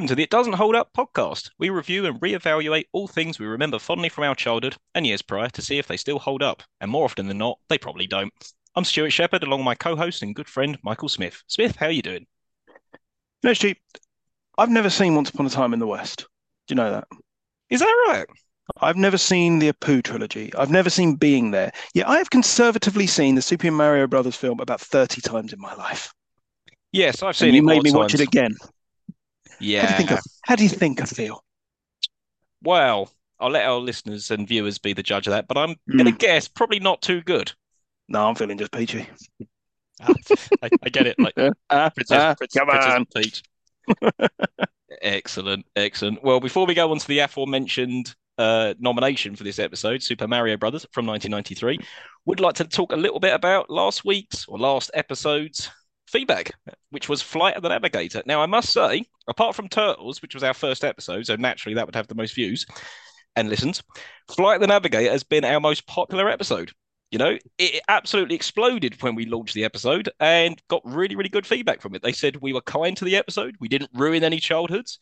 welcome to the It Doesn't Hold Up podcast. We review and reevaluate all things we remember fondly from our childhood and years prior to see if they still hold up. And more often than not, they probably don't. I'm Stuart Shepherd, along with my co-host and good friend Michael Smith. Smith, how are you doing? No, Stu, I've never seen Once Upon a Time in the West. Do you know that? Is that right? I've never seen the Apu trilogy. I've never seen Being There. Yet I have conservatively seen the Super Mario Brothers film about 30 times in my life. Yes, I've seen And it you made me watch it again. How do you Yeah. think I, how do you think I feel? Well, I'll let our listeners and viewers be the judge of that, but I'm gonna Mm. guess probably not too good. No, I'm feeling just peachy. Ah, I, I get it. Like Ah, Princess, ah, Princess, come Princess on. Peach. Excellent, excellent. Well, before we go on to the aforementioned uh, nomination for this episode, Super Mario Brothers from 1993, would like to talk a little bit about last week's or last episode's feedback, which was Flight of the Navigator. Now, I must say, apart from Turtles, which was our first episode, so naturally that would have the most views and listens, Flight of the Navigator has been our most popular episode. You know, it absolutely exploded when we launched the episode and got really, really good feedback from it. They said we were kind to the episode, we didn't ruin any childhoods.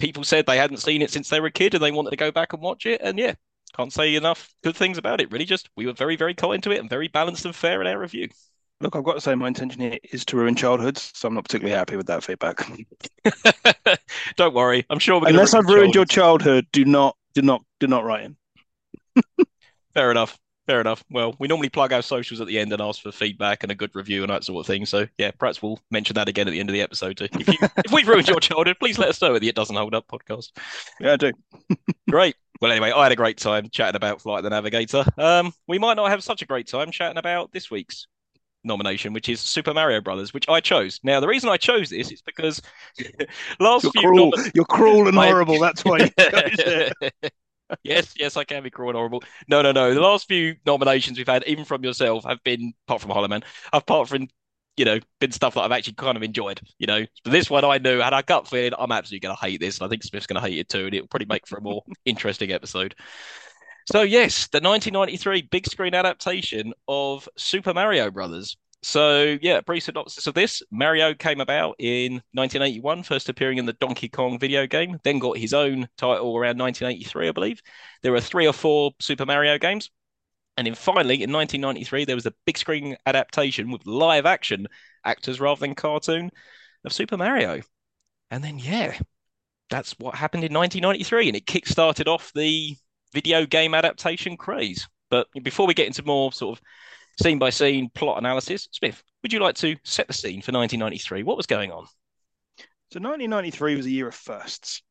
People said they hadn't seen it since they were a kid and they wanted to go back and watch it. And yeah, can't say enough good things about it. Really, just we were very, very kind to it and very balanced and fair in our review. Look, I've got to say, my intention here is to ruin childhoods, so I'm not particularly happy with that feedback. Don't worry, I'm sure we're Unless to I've ruined your childhood, do not, do not, do not write in. Fair enough. Fair enough. Well, we normally plug our socials at the end and ask for feedback and a good review and that sort of thing. So yeah, perhaps we'll mention that again at the end of the episode too. If, you, if we've ruined your childhood, please let us know at the It Doesn't Hold Up podcast. Yeah, I do. Great. Well, anyway, I had a great time chatting about Flight the Navigator. Um, we might not have such a great time chatting about this week's nomination, which is Super Mario Brothers, which I chose. Now, the reason I chose this is because last You're few cruel. nomi- You're cruel and horrible. That's why you yes, yes, I can be cruel and horrible. No, no, no. The last few nominations we've had, even from yourself, have been, apart from Hollow Man, apart from, you know, been stuff that I've actually kind of enjoyed. You know, but this one I knew had a gut feeling I'm absolutely going to hate this, and I think Smith's going to hate it too, and it'll probably make for a more interesting episode. So yes, the 1993 big screen adaptation of Super Mario Brothers. So yeah, brief synopsis of this: Mario came about in 1981, first appearing in the Donkey Kong video game, then got his own title around 1983, I believe. There were three or four Super Mario games, and then finally in 1993 there was a big screen adaptation with live action actors rather than cartoon of Super Mario. And then yeah, that's what happened in 1993, and it kick-started off the video game adaptation craze. But before we get into more sort of scene by scene plot analysis, Smith, would you like to set the scene for 1993? What was going on? So 1993 was a year of firsts,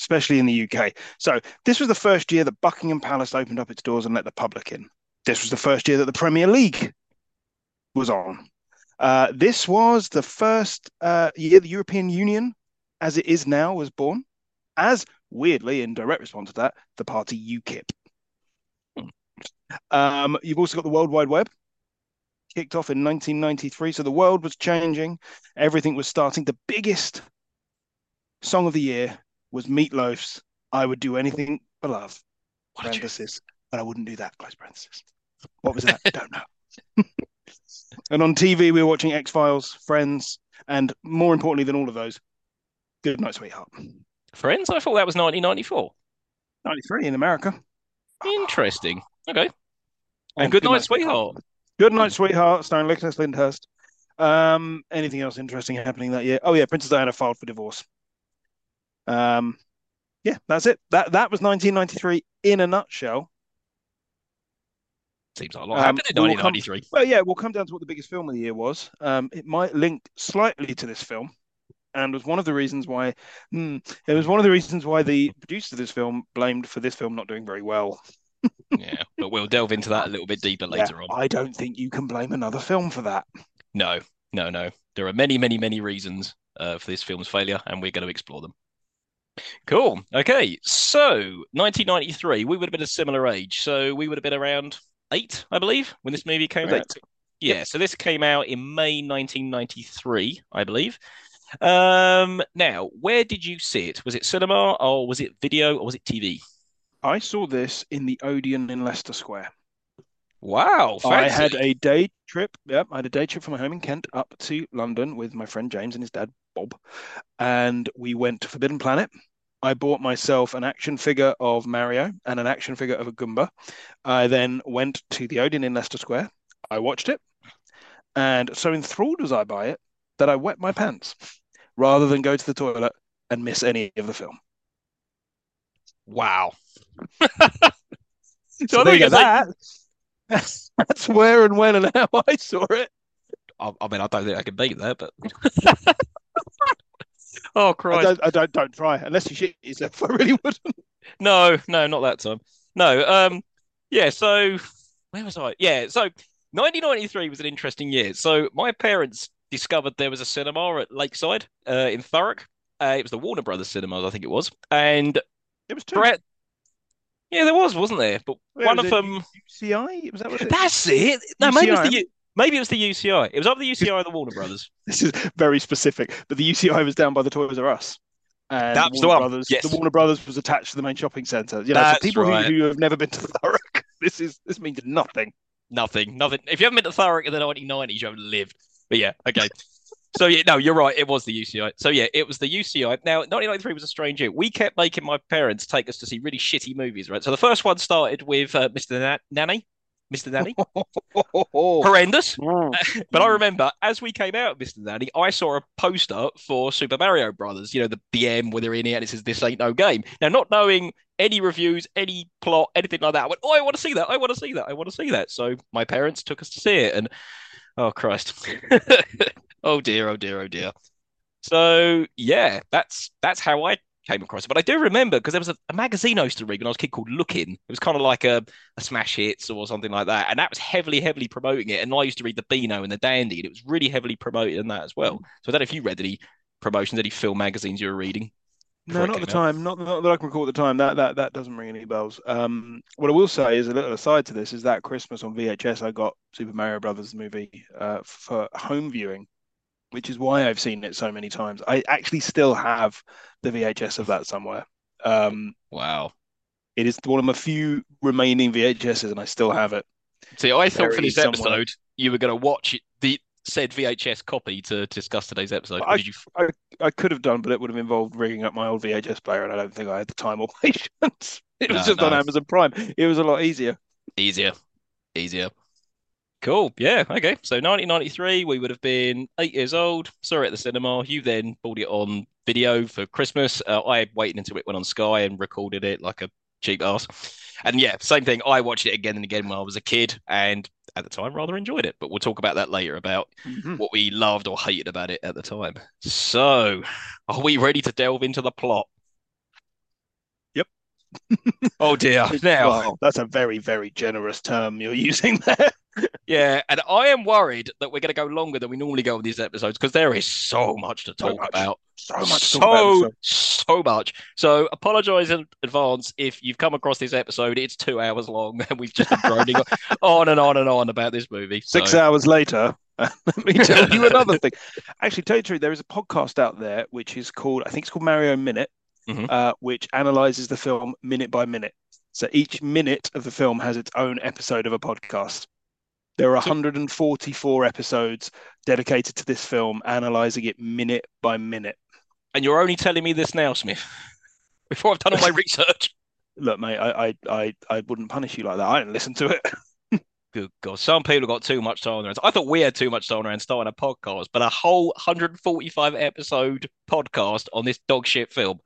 especially in the UK. So this was the first year that Buckingham Palace opened up its doors and let the public in. This was the first year that the Premier League was on. Uh, this was the first uh, year the European Union, as it is now, was born. As weirdly, in direct response to that, the party UKIP. Um, you've also got the World Wide Web, kicked off in 1993. So the world was changing, everything was starting. The biggest song of the year was Meatloaf's I Would Do Anything for Love, What parenthesis, but I wouldn't do that, close parenthesis. What was that? Don't know. and on TV, we were watching X Files, Friends, and more importantly than all of those, Good Night, Sweetheart. Friends? I thought that was 1994. 93 in America. Interesting. Okay. And And Good Night, Sweetheart. Good Night, Sweetheart, starring Nicholas Lyndhurst. Um, anything else interesting happening that year? Oh yeah, Princess Diana filed for divorce. Um, yeah, that's it. That that was 1993 in a nutshell. Seems like a lot Um, happened in we will come- 1993. Well, yeah, we'll come down to what the biggest film of the year was. Um, it might link slightly to this film, and was one of the reasons why. Hmm, it was one of the reasons why the producers of this film blamed for this film not doing very well. Yeah, but we'll delve into that a little bit deeper Yeah, later on. I don't think you can blame another film for that. No, no, no. There are many, many, many reasons uh, for this film's failure, and we're going to explore them. Cool. Okay, so 1993, we would have been a similar age. So we would have been around eight, I believe, when this movie came Eight. out. Yeah, so this came out in May 1993, I believe. Um, now, where did you see it? Was it cinema, or was it video, or was it TV? I saw this in the Odeon in Leicester Square. Wow, I had a day trip. Yep, I had a day trip from my home in Kent up to London with my friend James and his dad Bob, and we went to Forbidden Planet. I bought myself an action figure of Mario and an action figure of a Goomba. I then went to the Odeon in Leicester Square. I watched it, and so enthralled was I by it that I wet my pants rather than go to the toilet and miss any of the film. Wow. So I there you go. it's That, that's where and when and how I saw it. I, I mean, I don't think I can beat that, but oh I Christ, don't, I don't, don't try unless you shit yourself. I really wouldn't. no, no, not that time. No, um, yeah. So where was I? Yeah, so 1993 was an interesting year. So my parents discovered there was a cinema at Lakeside, uh, in Thurrock. Uh, it was the Warner Brothers cinemas, I think it was, and It was two. throughout, yeah, there was, wasn't there? But one of them. UCI? Was that what it? That's it. No, maybe it was the U- maybe it was the UCI. It was either the UCI or the Warner Brothers. This is very specific, but the UCI was down by the Toys R Us. And That was the Warner one, Brothers, yes. the Warner Brothers was attached to the main shopping centre. You know, That's people right. who, who have never been to Thurrock, this is this means nothing. Nothing, nothing. If you haven't been to Thurrock in the 1990s, you haven't lived. But yeah, okay. So yeah, no, you're right. It was the UCI. So yeah, it was the UCI. Now, 1993 was a strange year. We kept making my parents take us to see really shitty movies, right? So the first one started with uh, Mr. Na- Nanny, Mr. Nanny, horrendous. But I remember as we came out of Mr. Nanny, I saw a poster for Super Mario Brothers. You know, the BM where they're in it and it says "This ain't no game." Now, not knowing any reviews, any plot, anything like that, I went, "Oh, I want to see that! I want to see that! I want to see that!" So my parents took us to see it, and oh Christ, oh dear, oh dear, oh dear. So yeah, that's that's how I came across it. But I do remember because there was a, a magazine I used to read when I was a kid called Look-in. It was kind of like a, a smash hits or something like that, and that was heavily, heavily promoting it. And I used to read the Beano and the Dandy, and it was really heavily promoted in that as well. Mm. So I don't know if you read any promotions, any film magazines you were reading. No, not the time. Not, not that I can recall at the time. That that that doesn't ring any bells. Um, what I will say is a little aside to this is that Christmas on VHS I got Super Mario Brothers movie uh, for home viewing, which is why I've seen it so many times. I actually still have the VHS of that somewhere. Um, Wow. it is one of my few remaining VHSs, and I still have it. See, I thought for this somewhere. episode you were going to watch it, said VHS copy to discuss today's episode. I- you? I could have done, but it would have involved rigging up my old VHS player, and I don't think I had the time or patience. It was No, just on. Amazon Prime. It was a lot easier. Easier, easier. Cool. Yeah. Okay. So 1993, we would have been eight years old. Saw it at the cinema. You then bought it on video for Christmas. Uh, I waited until it went on Sky and recorded it like a cheap ass. And yeah, same thing. I watched it again and again when I was a kid, and at the time rather enjoyed it. But we'll talk about that later about Mhm. what we loved or hated about it at the time. So, are we ready to delve into the plot? Yep. Oh dear. Now, Well, that's a very, very generous term you're using there. Yeah, and I am worried that we're going to go longer than we normally go on these episodes because there is so much to So talk much. about. So much to so, talk about. So, so much. So apologize in advance if you've come across this episode. It's two hours long and we've just been droning on and on and on about this movie. six So, hours later, let me tell you another thing. Actually, tell you the truth, there is a podcast out there which is called, I think it's called Mario Minute, Mhm. uh, which analyzes the film minute by minute. So each minute of the film has its own episode of a podcast. There are 144 episodes dedicated to this film, analyzing it minute by minute. and you're only telling me this now, Smith, before I've done all my research. Look, mate, I, I, I, I wouldn't punish you like that. I didn't listen to it. Good God. Some people have got too much time on their hands. I thought we had too much time on our hands starting a podcast, but a whole 145 episode podcast on this dog shit film.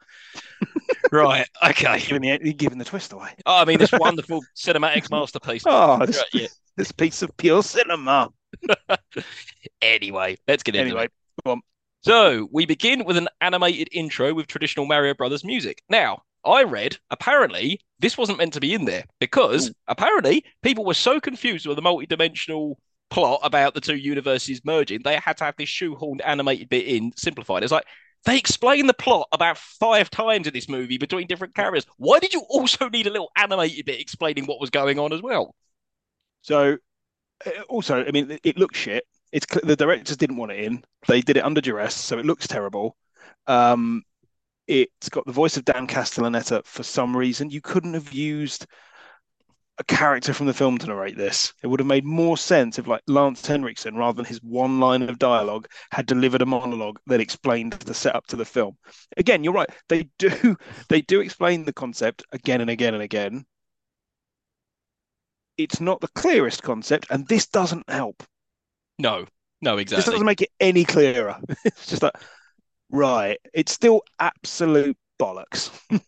right. Okay. giving the giving the twist away. Oh, I mean, this wonderful cinematic masterpiece. Oh, Right, yeah. This piece of pure cinema. Anyway, let's get into Anyway, it. go on. So we begin with an animated intro with traditional Mario Brothers music. Now, I read apparently this wasn't meant to be in there because apparently people were so confused with the multi-dimensional plot about the two universes merging, they had to have this shoehorned animated bit in simplified. It's like they explain the plot about five times in this movie between different characters. Why did you also need a little animated bit explaining what was going on as well? So, uh, also, I mean, it, looks shit. It's the directors didn't want it in. They did it under duress, so it looks terrible. Um, it's got the voice of Dan Castellaneta for some reason. You couldn't have used a character from the film to narrate this. It would have made more sense if, like, Lance Henriksen, rather than his one line of dialogue, had delivered a monologue that explained the setup to the film. Again, you're right. They do they do explain the concept again and again and again. It's not the clearest concept, and this doesn't help. No, no, exactly. This doesn't make it any clearer. it's just like, right. It's still absolute bollocks.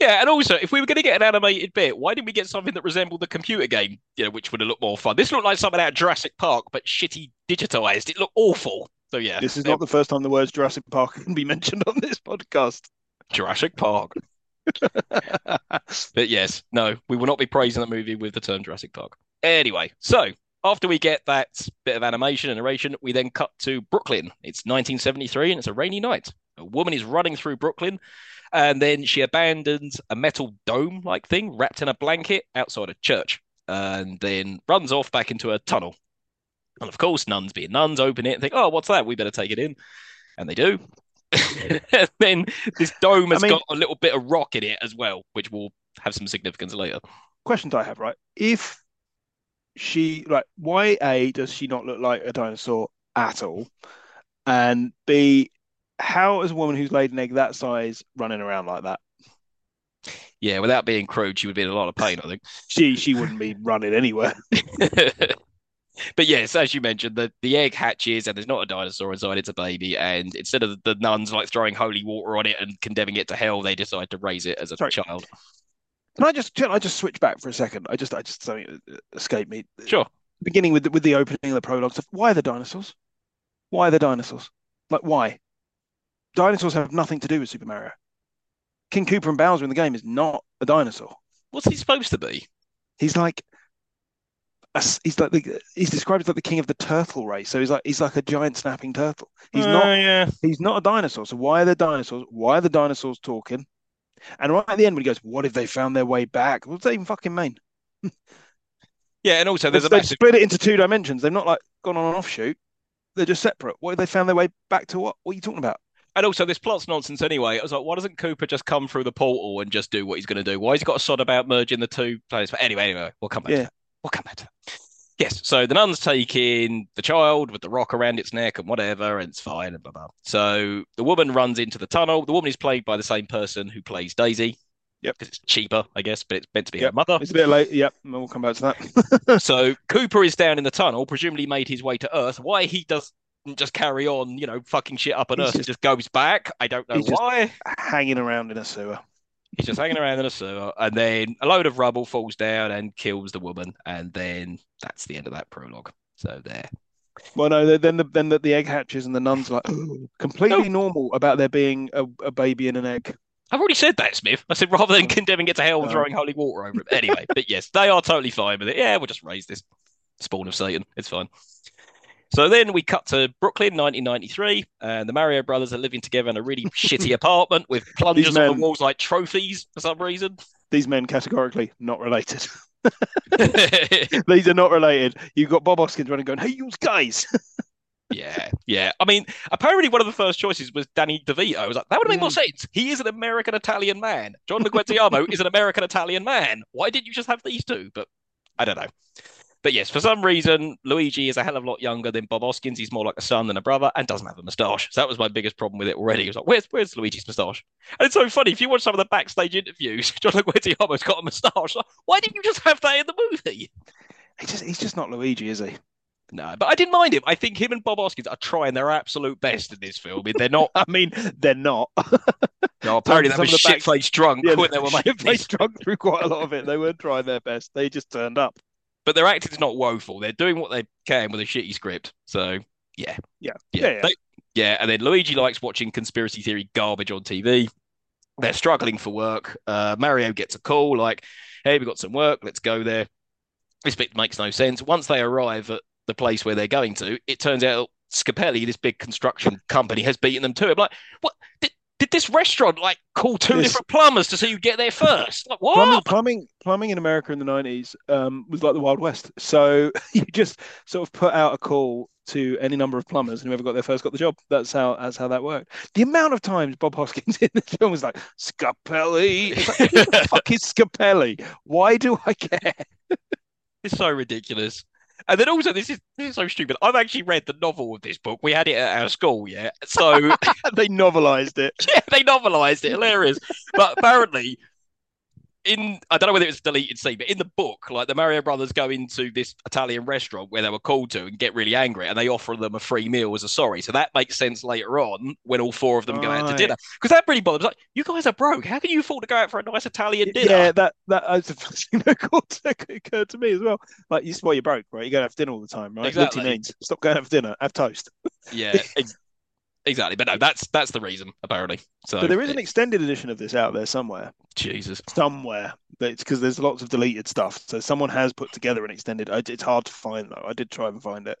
Yeah, and also, if we were going to get an animated bit, why didn't we get something that resembled the computer game? You know, which would have looked more fun. This looked like something out of Jurassic Park, but shitty digitized. It looked awful. So yeah, This is not the first time the words Jurassic Park can be mentioned on this podcast. Jurassic Park. But yes, no, we will not be praising the movie with the term Jurassic Park. Anyway, so after we get that bit of animation and narration, we then cut to Brooklyn. It's 1973 and it's a rainy night. A woman is running through Brooklyn and then she abandons a metal dome like thing wrapped in a blanket outside a church and then runs off back into a tunnel. And of course, nuns being nuns open it and think, oh, what's that? We better take it in. And they do. And then this dome has I mean- got a little bit of rock in it as well, which will have some significance later. Questions I have, right? If she, like, why A, does she not look like a dinosaur at all? And B, how is a woman who's laid an egg that size running around like that? Yeah, without being crude, she would be in a lot of pain, I think She she wouldn't be running anywhere. But yes, as you mentioned, the, the egg hatches and there's not a dinosaur inside, it's a baby. And instead of the nuns like throwing holy water on it and condemning it to hell, they decide to raise it as a Sorry. child. Can I just can I just switch back for a second? I just I just something uh, escaped me. Sure. Beginning with the, with the opening of the prologue stuff. Why are the dinosaurs? Why are the dinosaurs? Like why? Dinosaurs have nothing to do with Super Mario. King Koopa and Bowser in the game is not a dinosaur. What's he supposed to be? He's like he's like the, he's described as like the king of the turtle race. So he's like he's like a giant snapping turtle. He's Uh, not yeah. he's not a dinosaur. So why are the dinosaurs? Why are the dinosaurs talking? And right at the end when he goes, what if they found their way back? What does that even fucking mean? Yeah, and also there's a They've massive split it into two dimensions. They've not like gone on an offshoot. They're just separate. What if they found their way back to what? What are you talking about? And also, this plot's nonsense anyway. I was like, why doesn't Koopa just come through the portal and just do what he's going to do? Why has he got a sod about merging the two places? But anyway, anyway, we'll come back to Yeah. We'll come back to that. Yes, so the nun's taking the child with the rock around its neck and whatever, and it's fine and blah blah. So the woman runs into the tunnel. The woman is played by the same person who plays Daisy. Yep. Because it's cheaper, I guess, but it's meant to be Yep. her mother. It's a bit late. Yep, we'll come back to that. So Koopa is down in the tunnel, presumably made his way to Earth. Why he doesn't just carry on, you know, fucking shit up on Earth and just- just goes back? I don't know just- why. Hanging around in a sewer. He's just hanging around in a sewer, and then a load of rubble falls down and kills the woman, and then that's the end of that prologue. So there. Well, no, then the then the, the egg hatches and the nuns like completely normal about there being a, a baby in an egg. I've already said that, Smith. I said rather than oh. condemning it to hell and No. throwing holy water over it. Anyway, but yes, they are totally fine with it. Yeah, we'll just raise this spawn of Satan. It's fine. So then we cut to Brooklyn, 1993, and the Mario brothers are living together in a really shitty apartment with plungers on the walls like trophies for some reason. These men categorically not related. These are not related. You've got Bob Hoskins running, going, "Hey, you guys!" Yeah, yeah. I mean, apparently one of the first choices was Danny DeVito. I was like, that would make more Mm. sense. He is an American Italian man. John Leguizamo is an American Italian man. Why didn't you just have these two? But I don't know. But yes, for some reason, Luigi is a hell of a lot younger than Bob Hoskins. He's more like a son than a brother and doesn't have a moustache. So that was my biggest problem with it already. It was like, where's where's Luigi's moustache? And it's so funny. If you watch some of the backstage interviews, John Leguizamo's got a moustache. Like, why didn't you just have that in the movie? He just he's just not Luigi, is he? No, but I didn't mind him. I think him and Bob Hoskins are trying their absolute best in this film. They're not I mean, they're not. No, apparently they were the back- drunk Yeah, when they were making this. struggled through quite a lot of it. They weren't trying their best. They just turned up. But their acting's not woeful. They're doing what they can with a shitty script. So yeah. Yeah. Yeah. Yeah, yeah. They- yeah, and then Luigi likes watching conspiracy theory garbage on TV. They're struggling for work. Uh, Mario gets a call like, hey, we got some work, let's go there. This bit makes no sense. Once they arrive at the place where they're going to, it turns out Scapelli, this big construction company, has beaten them to it. I'm like, what did, did this restaurant like call two This- different plumbers to see you get there first? Like what? Plumbing, plumbing, plumbing in America in the nineties um, was like the Wild West. So you just sort of put out a call to any number of plumbers, and whoever got there first got the job. That's how that's how that worked. The amount of times Bob Hoskins in the film was like Scapelli. Like, who the fuck is Scapelli? Why do I care? It's so ridiculous. And then also, this is this is so stupid. I've actually read the novel of this book. We had it at our school, yeah. So they novelized it. yeah, they novelized it. Hilarious. But apparently, in I don't know whether it was a deleted scene, but in the book, like the Mario brothers go into this Italian restaurant where they were called to and get really angry, and they offer them a free meal as a sorry. So that makes sense later on when all four of them go out to dinner because that really bothers. Like, you guys are broke. How can you afford to go out for a nice Italian dinner? Yeah, that that was the first thing that occurred to, me as well. Like, you well, you're broke, right? You go to have dinner all the time, right? Exactly. Liberty means stop going out for dinner, have toast. Yeah, exactly. But no, that's that's the reason apparently. So But there is an extended edition of this out there somewhere, Jesus. somewhere. But it's because there's lots of deleted stuff. So someone has put together an extended. It's hard to find though. I did try and find it,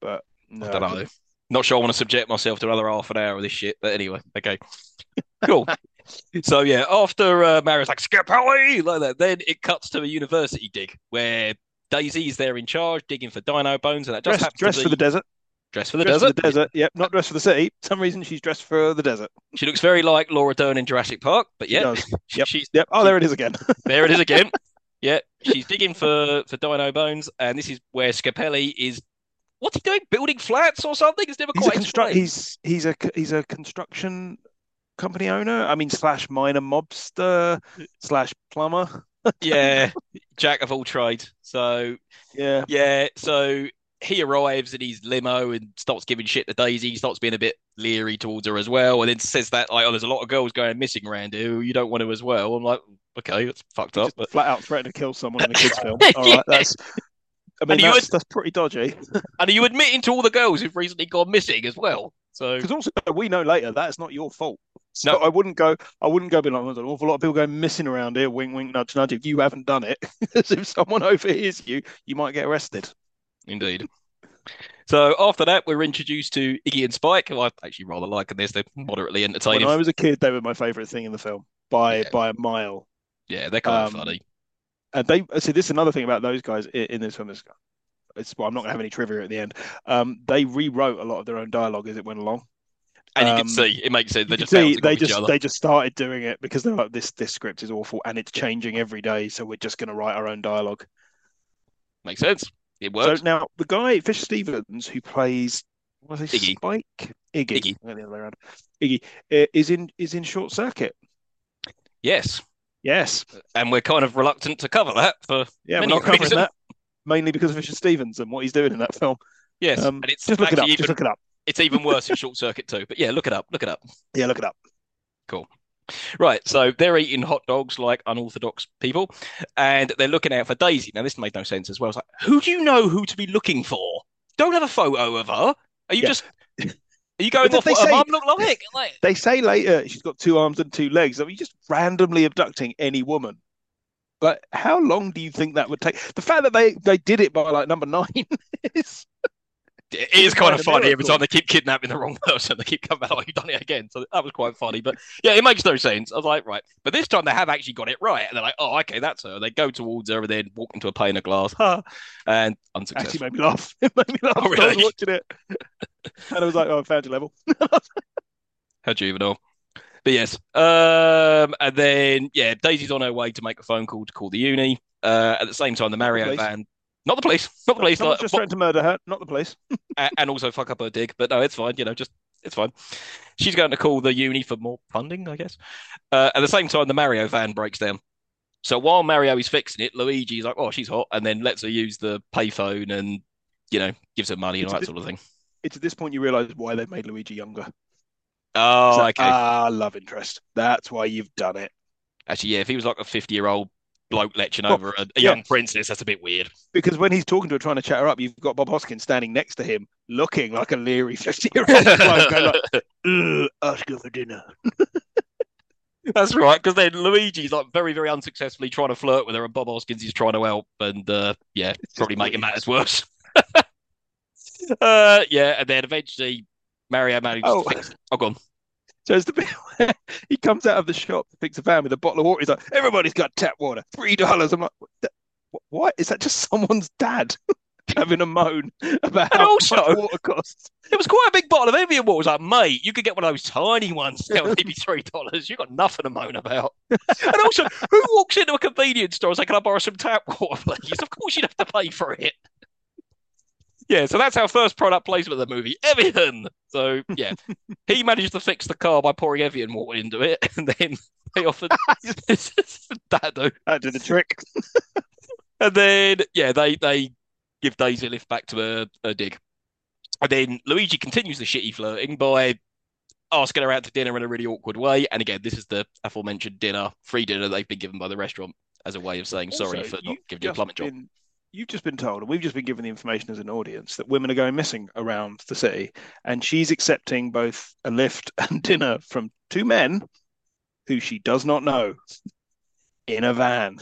but no. I don't know. Not sure I want to subject myself to another half an hour of this shit, but anyway, okay. Cool. so yeah, after uh, Mario's like Scapelli, like that, then it cuts to a university dig where Daisy's there in charge, digging for dino bones, and that just Dress, happens dress to for be the desert. Dress for the dress desert. for the desert. Yep, not dress for the city. For some reason she's dressed for the desert. She looks very like Laura Dern in Jurassic Park, but yeah, she- Yep. she's Yep. Oh, there it is again. there. It is again. Yeah, she's digging for for dino bones, and this is where Scapelli is. What's he doing? Building flats or something? It's never He's quite construct. He's he's a he's a construction company owner. I mean, slash minor mobster slash plumber. Yeah, jack of all trades. So Yeah. yeah, so he arrives in his limo and starts giving shit to Daisy. He starts being a bit leery towards her as well, and then says that like, "Oh, there's a lot of girls going missing around here. You don't want to as well." I'm like, "Okay, that's fucked up." But flat out threatened to kill someone in a kids' film. Yeah. All right, that's. I mean, that's, that's pretty dodgy. and are you admitting to all the girls who've recently gone missing as well? So Because also we know later that's not your fault. So No. I wouldn't go. I wouldn't go. Be like, there's an awful lot of people going missing around here. Wink, wink, nudge, nudge. If you haven't done it, as if someone overhears you, you might get arrested. Indeed. So after that, we're introduced to Iggy and Spike, who I actually rather like in this. They're moderately entertaining. When. I was a kid, they were my favorite thing in the film by Yeah. by a mile. Yeah, they're kind of Um, funny. And they see this is another thing about those guys in, in this film. Is, it's well, I'm not gonna have any trivia at the end. Um, they rewrote a lot of their own dialogue as it went along. And you can um, see it makes sense. You just see they just they just started doing it because they're like this this script is awful and it's changing every day, so we're just gonna write our own dialogue. Makes sense. It works. So now the guy Fisher Stevens who plays what is he Iggy. Spike Iggy Iggy. the other way around Iggy uh, is in is in Short Circuit. Yes. Yes, And we're kind of reluctant to cover that for yeah, we're not covering reasons. that mainly because of Fisher Stevens and what he's doing in that film. yes. Um, and it's just look it up. actually Just look it up. it's even worse in Short Circuit too. But yeah, look it up. Look it up. Yeah, look it up. Right, so they're eating hot dogs like unorthodox people, and they're looking out for Daisy. Now, this made no sense as well. It's like, who do you know who to be looking for? Don't have a photo of her. Are you Yeah. just are you going off they what her say- mum looked like? Like, They say later she's got two arms and two legs. I mean, just randomly abducting any woman. Like, how long do you think that would take? The fact that they they did it by like number nine is It is kind of funny every time they keep kidnapping the wrong person. They keep coming back, like you've done it again. So that was quite funny. But yeah, it makes no sense. I was like, right. But this time they have actually got it right. And they're like, oh, okay, that's her. They go towards her and then walk into a pane of glass. Ha! And actually made me laugh. It made me laugh. Oh, when I was watching it, and I was like, "Oh, I found your level." How juvenile. But yes. Um, and then, yeah, Daisy's on her way to make a phone call to call the uni. Uh, at the same time, the Mario van. Not the police. Not the police. Someone's like, just threatened to murder her, not the police. and also fuck up her dig. But no, it's fine. You know, just it's fine. She's going to call the uni for more funding, I guess. Uh, at the same time, the Mario van breaks down. So while Mario is fixing it, Luigi's like, "Oh, she's hot," and then lets her use the payphone and you know gives her money and It's all that bit- sort of thing. It's at this point you realise why they've made Luigi younger. Oh, like, okay. Ah, love interest. That's why you've done it. Actually, yeah, if he was like a fifty-year-old bloke lecturing Oh, over a, a yeah. young princess, that's a bit weird. Because when he's talking to her, trying to chat her up, you've got Bob Hoskins standing next to him, looking like a leery fifty-year-old bloke, going like, "Ugh, "Ask her for dinner." That's right, because then Luigi's like very, very unsuccessfully trying to flirt with her, and Bob Hoskins is trying to help, and uh, yeah, just probably making matters worse. uh, yeah, and then eventually Mario manages Oh. to fix it. Oh, gone. So it's the bit where he comes out of the shop, picks a van with a bottle of water. He's like, "Everybody's got tap water, three dollars." I'm like, "What the- wh- "What is that? Just someone's dad having a moan about And how also- much water costs?" It was quite a big bottle of Evian water. Was like, mate, you could get one of those tiny ones now, maybe three dollars. You got nothing to moan about. and also, who walks into a convenience store and says, "Can I borrow some tap water, please?" Of course, you'd have to pay for it. Yeah, so that's our first product placement of the movie, Evian. So yeah, he managed to fix the car by pouring Evian water into it, and then they offered that do. That did the trick. And then yeah, they they give Daisy a lift back to her, her dig. And then Luigi continues the shitty flirting by asking her out to dinner in a really awkward way. And again, this is the aforementioned dinner, free dinner they've been given by the restaurant as a way of saying sorry for not giving you a plumbing job. been- You've just been told, and we've just been given the information as an audience that women are going missing around the city, and she's accepting both a lift and dinner from two men who she does not know in a van.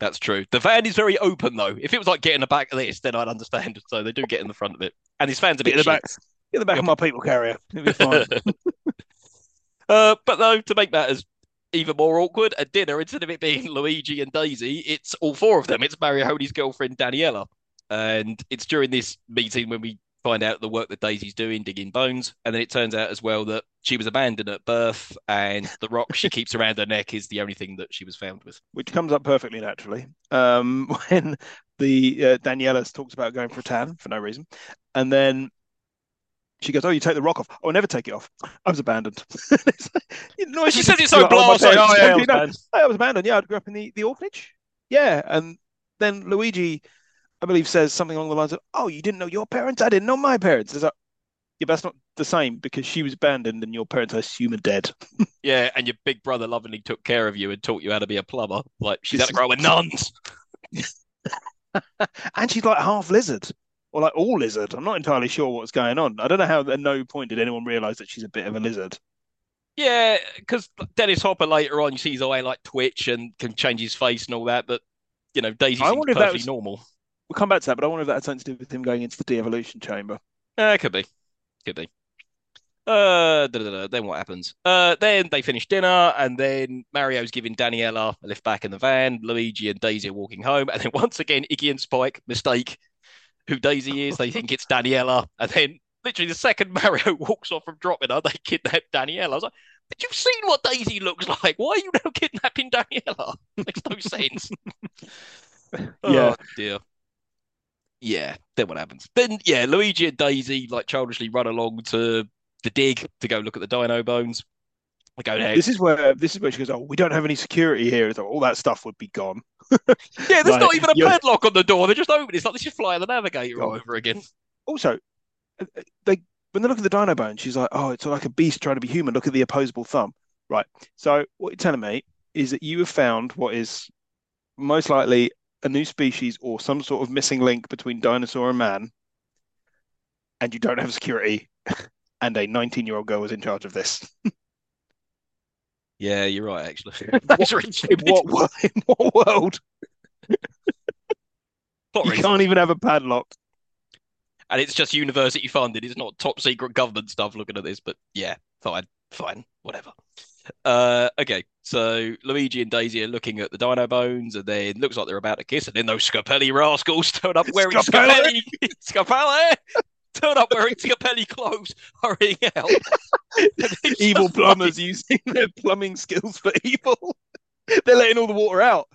That's true. The van is very open though. If it was like getting the back of this, then I'd understand. So they do get in the front of it. And his fan's a Get bit in the back, get in the back of my people carrier. It'll be fine. Uh, but though, to make matters even more awkward, at dinner, instead of it being Luigi and Daisy, it's all four of them. It's Mario girlfriend, Daniela. And it's during this meeting when we find out the work that Daisy's doing, digging bones. And then it turns out as well that she was abandoned at birth, and the rock she keeps around her neck is the only thing that she was found with. which comes up perfectly naturally um, when the uh, Daniela talks about going for a tan for no reason, and then she goes, "Oh, you take the rock off? Oh, I never take it off. I was abandoned." It's like, you know, She it's says it's so blasé. Oh, yeah, I was abandoned. I was abandoned. Yeah, I grew up in the, the orphanage. Yeah, and then Luigi, I believe, says something along the lines of, "Oh, you didn't know your parents? I didn't know my parents." Is that? yeah, but that's not the same because she was abandoned and your parents, I assume, are dead. Yeah, and your big brother lovingly took care of you and taught you how to be a plumber. Like she's had to grow with nuns. and she's like half lizard or like all lizard. I'm not entirely sure what's going on. I don't know how at no point did anyone realize that she's a bit of a lizard. Yeah, because Dennis Hopper later on, you see his eye like twitch and can change his face and all that. But you know, Daisy I seems wonder if that perfectly was- normal. We'll come back to that, but I wonder if that had something to do with him going into the de-evolution chamber. Uh, could be, could be. Uh, da, da, da, then what happens? Uh, then they finish dinner, and then Mario's giving Daniela a lift back in the van. Luigi and Daisy are walking home, and then once again, Iggy and Spike mistake who Daisy is. They think it's Daniela, and then literally the second Mario walks off from dropping her, they kidnap Daniela. I was like, "But you've seen what Daisy looks like. Why are you now kidnapping Daniela? Makes no sense." Yeah. Oh dear. Yeah, then what happens? Then yeah, Luigi and Daisy like childishly run along to the dig to go look at the dino bones. Go there. This is where this is where she goes. Oh, we don't have any security here. Like, all that stuff would be gone. Yeah, there's like, not even a you're- padlock on the door. They're just open. It's like they is Fly the Navigator all over again. Also, uh, they when they look at the dino bone, she's like, "Oh, it's like a beast trying to be human. Look at the opposable thumb." Right. So what you're telling me is that you have found what is most likely a new species or some sort of missing link between dinosaur and man, and you don't have security, and a 19-year-old girl is in charge of this. Yeah, you're right. Actually, What- That's really In what world? In what world? You reason. can't even have a padlock. and it's just university funded. It's not top secret government stuff. Looking at this, but yeah, fine, fine, whatever. Uh, okay, so Luigi and Daisy are looking at the dino bones, and then looks like they're about to kiss, and then those Scapelli rascals turn up wearing Scapelli! Scapelli, Scapelli, turn up wearing Scapelli clothes, hurrying out. Evil plumbers using their plumbing skills for evil. They're letting all the water out.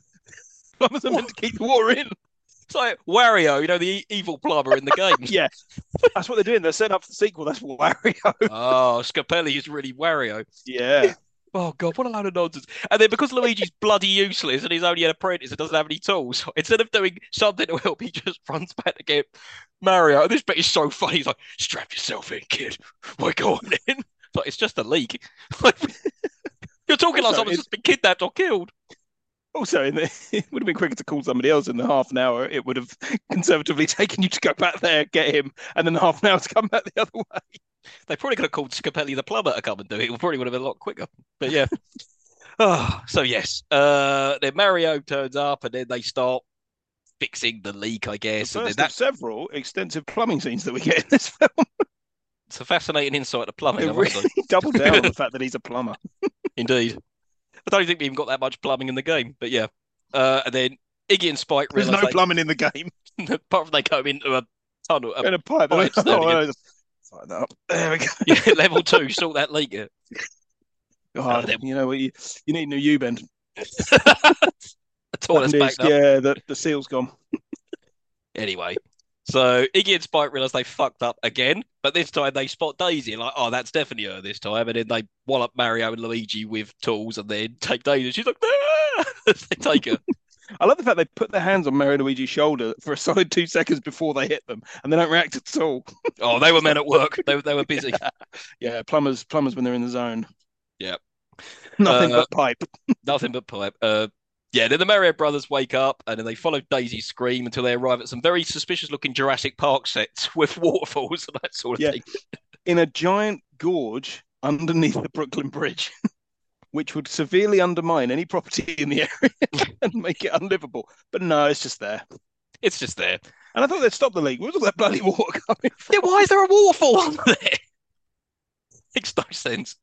Plumbers are meant to keep the water in. It's like Wario, you know, the evil plumber in the game. Yeah, that's what they're doing. They're setting up for the sequel. That's Wario. Oh, Scapelli is really Wario. Yeah, Oh god, what a load of nonsense! And then because Luigi's bloody useless and he's only an apprentice and doesn't have any tools, instead of doing something to help, he just runs back to get Mario. And this bit is so funny. He's like, "Strap yourself in, kid. We're going in." It's like it's just a leak. Like, you're talking like Also, someone's it- just been kidnapped or killed. Also, in the, it would have been quicker to call somebody else in the half an hour. It would have conservatively taken you to go back there, get him, and then half an hour to come back the other way. They probably could have called Scapelli the plumber to come and do it. It probably would have been a lot quicker. But yeah. oh, so yes. Uh, then Mario turns up and then they start fixing the leak, I guess. The And then first of several extensive plumbing scenes that we get in this film. it's a fascinating insight to plumbing. They really double down on the fact that he's a plumber. Indeed. I don't think we even got that much plumbing in the game, but yeah. Uh, and then Iggy and Spike There's no plumbing in the game. apart from they go into a tunnel, a, And a pipe. pipe Oh, down again. I just tighten that up. There we go. yeah, level two, sort that leak. out. God, you know what? You, you need a new U bend. The toilet's backed up. Yeah, the, the seal's gone. Anyway, so Iggy and Spike realize they fucked up again, but this time they spot Daisy like, oh, that's definitely her this time, and then they wallop Mario and Luigi with tools, and then take Daisy. She's like, ah! they take her. I love the fact they put their hands on Mario Luigi's shoulder for a solid two seconds before they hit them, and they don't react at all. Oh, they were men at work. They, they were busy. yeah, plumbers, plumbers when they're in the zone. Yeah. Nothing Uh, but pipe. Nothing but pipe. Uh, yeah, then the Mario brothers wake up and then they follow Daisy's scream until they arrive at some very suspicious looking Jurassic Park sets with waterfalls and that sort of Yeah. thing. in a giant gorge underneath the Brooklyn Bridge, which would severely undermine any property in the area and make it unlivable. But no, it's just there. It's just there. And I thought they'd stop the leak. Where's all that bloody water coming from? Yeah, why is there a waterfall under there? Makes no sense.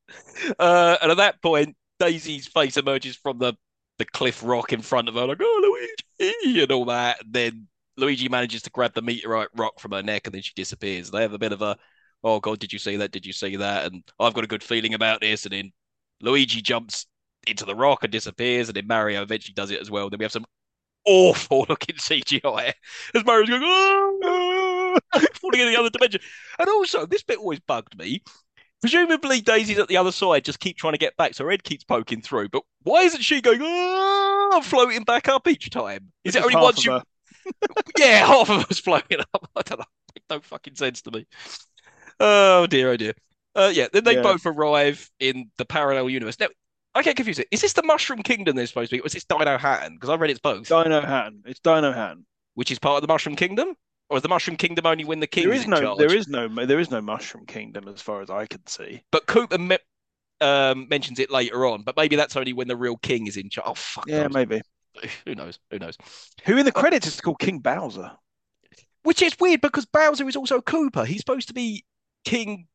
Uh, and at that point, Daisy's face emerges from the, the cliff rock in front of her, like, oh, Luigi, and all that. And then Luigi manages to grab the meteorite rock from her neck and then she disappears. They have a bit of a, oh, God, did you see that? Did you see that? And I've got a good feeling about this. And then Luigi jumps into the rock and disappears. And then Mario eventually does it as well. Then we have some awful looking CGI as Mario's going, oh, falling in the other dimension. And also, this bit always bugged me. Presumably, Daisy's at the other side, just keep trying to get back, so her head keeps poking through. But why isn't she going, oh, floating back up each time? Is it only once you. Yeah, half of us floating up. I don't know. It Makes no fucking sense to me. Oh, dear, oh, dear. Uh, yeah, then they Yeah. both arrive in the parallel universe. Now, I get confused. Is this the Mushroom Kingdom they're supposed to be, or is this Dinohattan? Because I read it's both. Dinohattan. It's Dinohattan. Which is part of the Mushroom Kingdom? Or is the Mushroom Kingdom only when the king There is is in no, charge? there is no, there is no Mushroom Kingdom as far as I can see. But Koopa me- um, mentions it later on, but maybe that's only when the real king is in charge. Oh, fuck. Yeah, knows. maybe. Who knows? Who knows? Who in the credits is called King Bowser? Which is weird because Bowser is also Koopa. He's supposed to be King.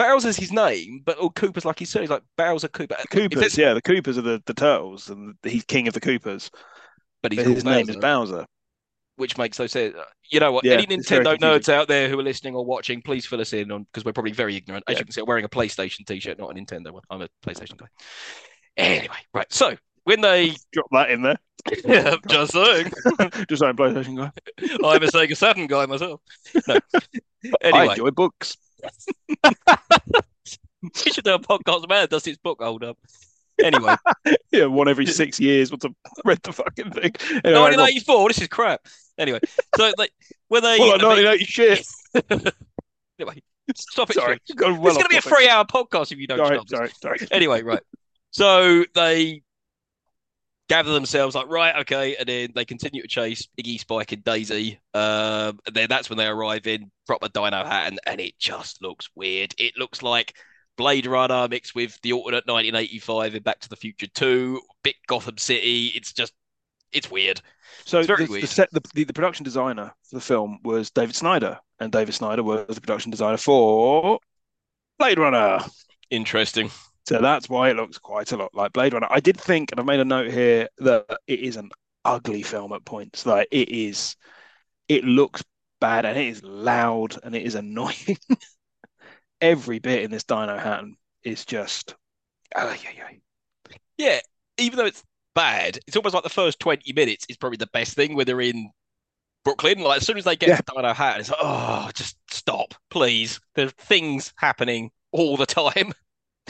Bowser's his name, but oh, Koopa's like his surname, like Bowser Koopa. Koopas, yeah, the Koopas are the, the turtles, and he's king of the Koopas. but he's But his name is Bowser, Bowser. which makes no sense. You know what? Yeah, Any Nintendo nerds out there who are listening or watching, please fill us in on because we're probably very ignorant. As Yeah. you can see, I'm wearing a PlayStation t-shirt, not a Nintendo one. I'm a PlayStation guy. Anyway, right. So when they Drop that in there. just saying. Just saying, PlayStation guy. I'm a Sega Saturn guy myself. No. I Anyway, enjoy books. We should do a podcast about it. Does its book hold up? Anyway, Yeah, one every six years. What's a read the fucking thing? Anyway, Rob, 1984. This is crap. Anyway, so like when they well, like 1980 shit. anyway, stop it. Sorry, it's going to be a three-hour podcast if you don't Sorry, stop. sorry, sorry. Anyway, right. So they gather themselves like right, okay, and then they continue to chase Iggy, Spike, and Daisy. Um, and then that's when they arrive in proper Dinohattan and it just looks weird. It looks like Blade Runner mixed with the alternate 1985 in Back to the Future 2, bit Gotham City. It's just, it's weird. So It's the, the set, the, the, the production designer for the film was David Snyder, and David Snyder was the production designer for Blade Runner. Interesting. So that's why it looks quite a lot like Blade Runner. I did think, and I've made a note here, that it is an ugly film at points. Like it is, it looks bad and it is loud and it is annoying. Every bit in this Dinohattan is just, ay, ay, ay. Yeah, even though it's bad, it's almost like the first 20 minutes is probably the best thing when they're in Brooklyn. Like, as soon as they get Yeah. to Dinohattan, it's like, oh, just stop, please. There's things happening all the time.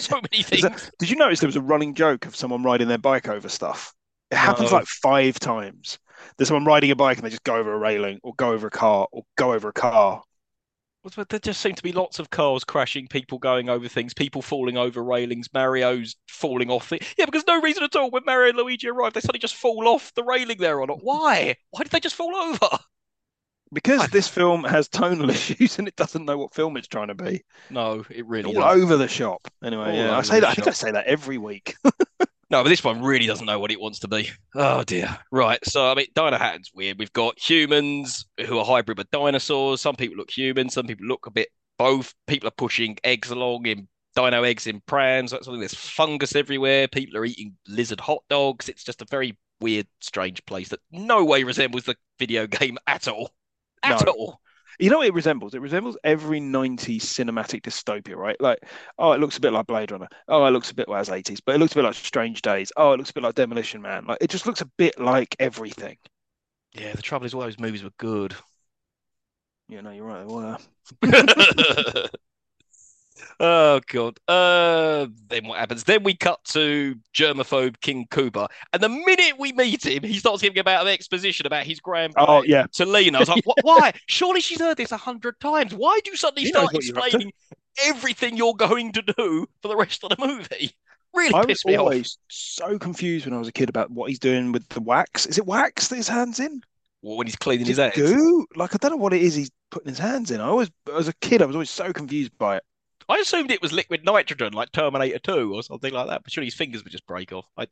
So many Is that- things. Did you notice there was a running joke of someone riding their bike over stuff? It happens No. like five times. There's someone riding a bike and they just go over a railing or go over a car or go over a car. There just seem to be lots of cars crashing, people going over things, people falling over railings, Mario's falling off it. Yeah, because no reason at all. When Mario and Luigi arrive, they suddenly just fall off the railing they're on. Why? Why did they just fall over? Because this film has tonal issues and it doesn't know what film it's trying to be. No, it really All doesn't. over the shop. Anyway, All yeah, I say that. I think I say that every week. No, but this one really doesn't know what it wants to be. Oh dear. Right. So I mean, Dinohattan's weird. We've got humans who are hybrid with dinosaurs. Some people look human. Some people look a bit both. People are pushing eggs along in dino eggs in prams. That's something. There's fungus everywhere. People are eating lizard hot dogs. It's just a very weird, strange place that no way resembles the video game at all. At No. all. You know what it resembles? It resembles every 90s cinematic dystopia, right? Like, oh, it looks a bit like Blade Runner. Oh, it looks a bit like 80s, but it looks a bit like Strange Days. Oh, it looks a bit like Demolition Man. Like, it just looks a bit like everything. Yeah. The trouble is, all those movies were good. Yeah, no, you're right. They were. Oh god. Uh, then what happens? Then we cut to germaphobe King Koopa, and the minute we meet him, he starts giving about an exposition about his grandpa Oh yeah, to Lena. I was like, "Wh- why? Surely she's heard this a hundred times. Why do you suddenly He start what you're explaining everything you're going to do for the rest of the movie? Really I was pissed me off. always so confused when I was a kid about what he's doing with the wax. Is it wax that his hands in? Well, when he's cleaning Is his it goo? Like I don't know what it is he's putting his hands in. I always, as a kid, I was always so confused by it. I assumed it was liquid nitrogen, like Terminator 2 or something like that. But surely his fingers would just break off. I,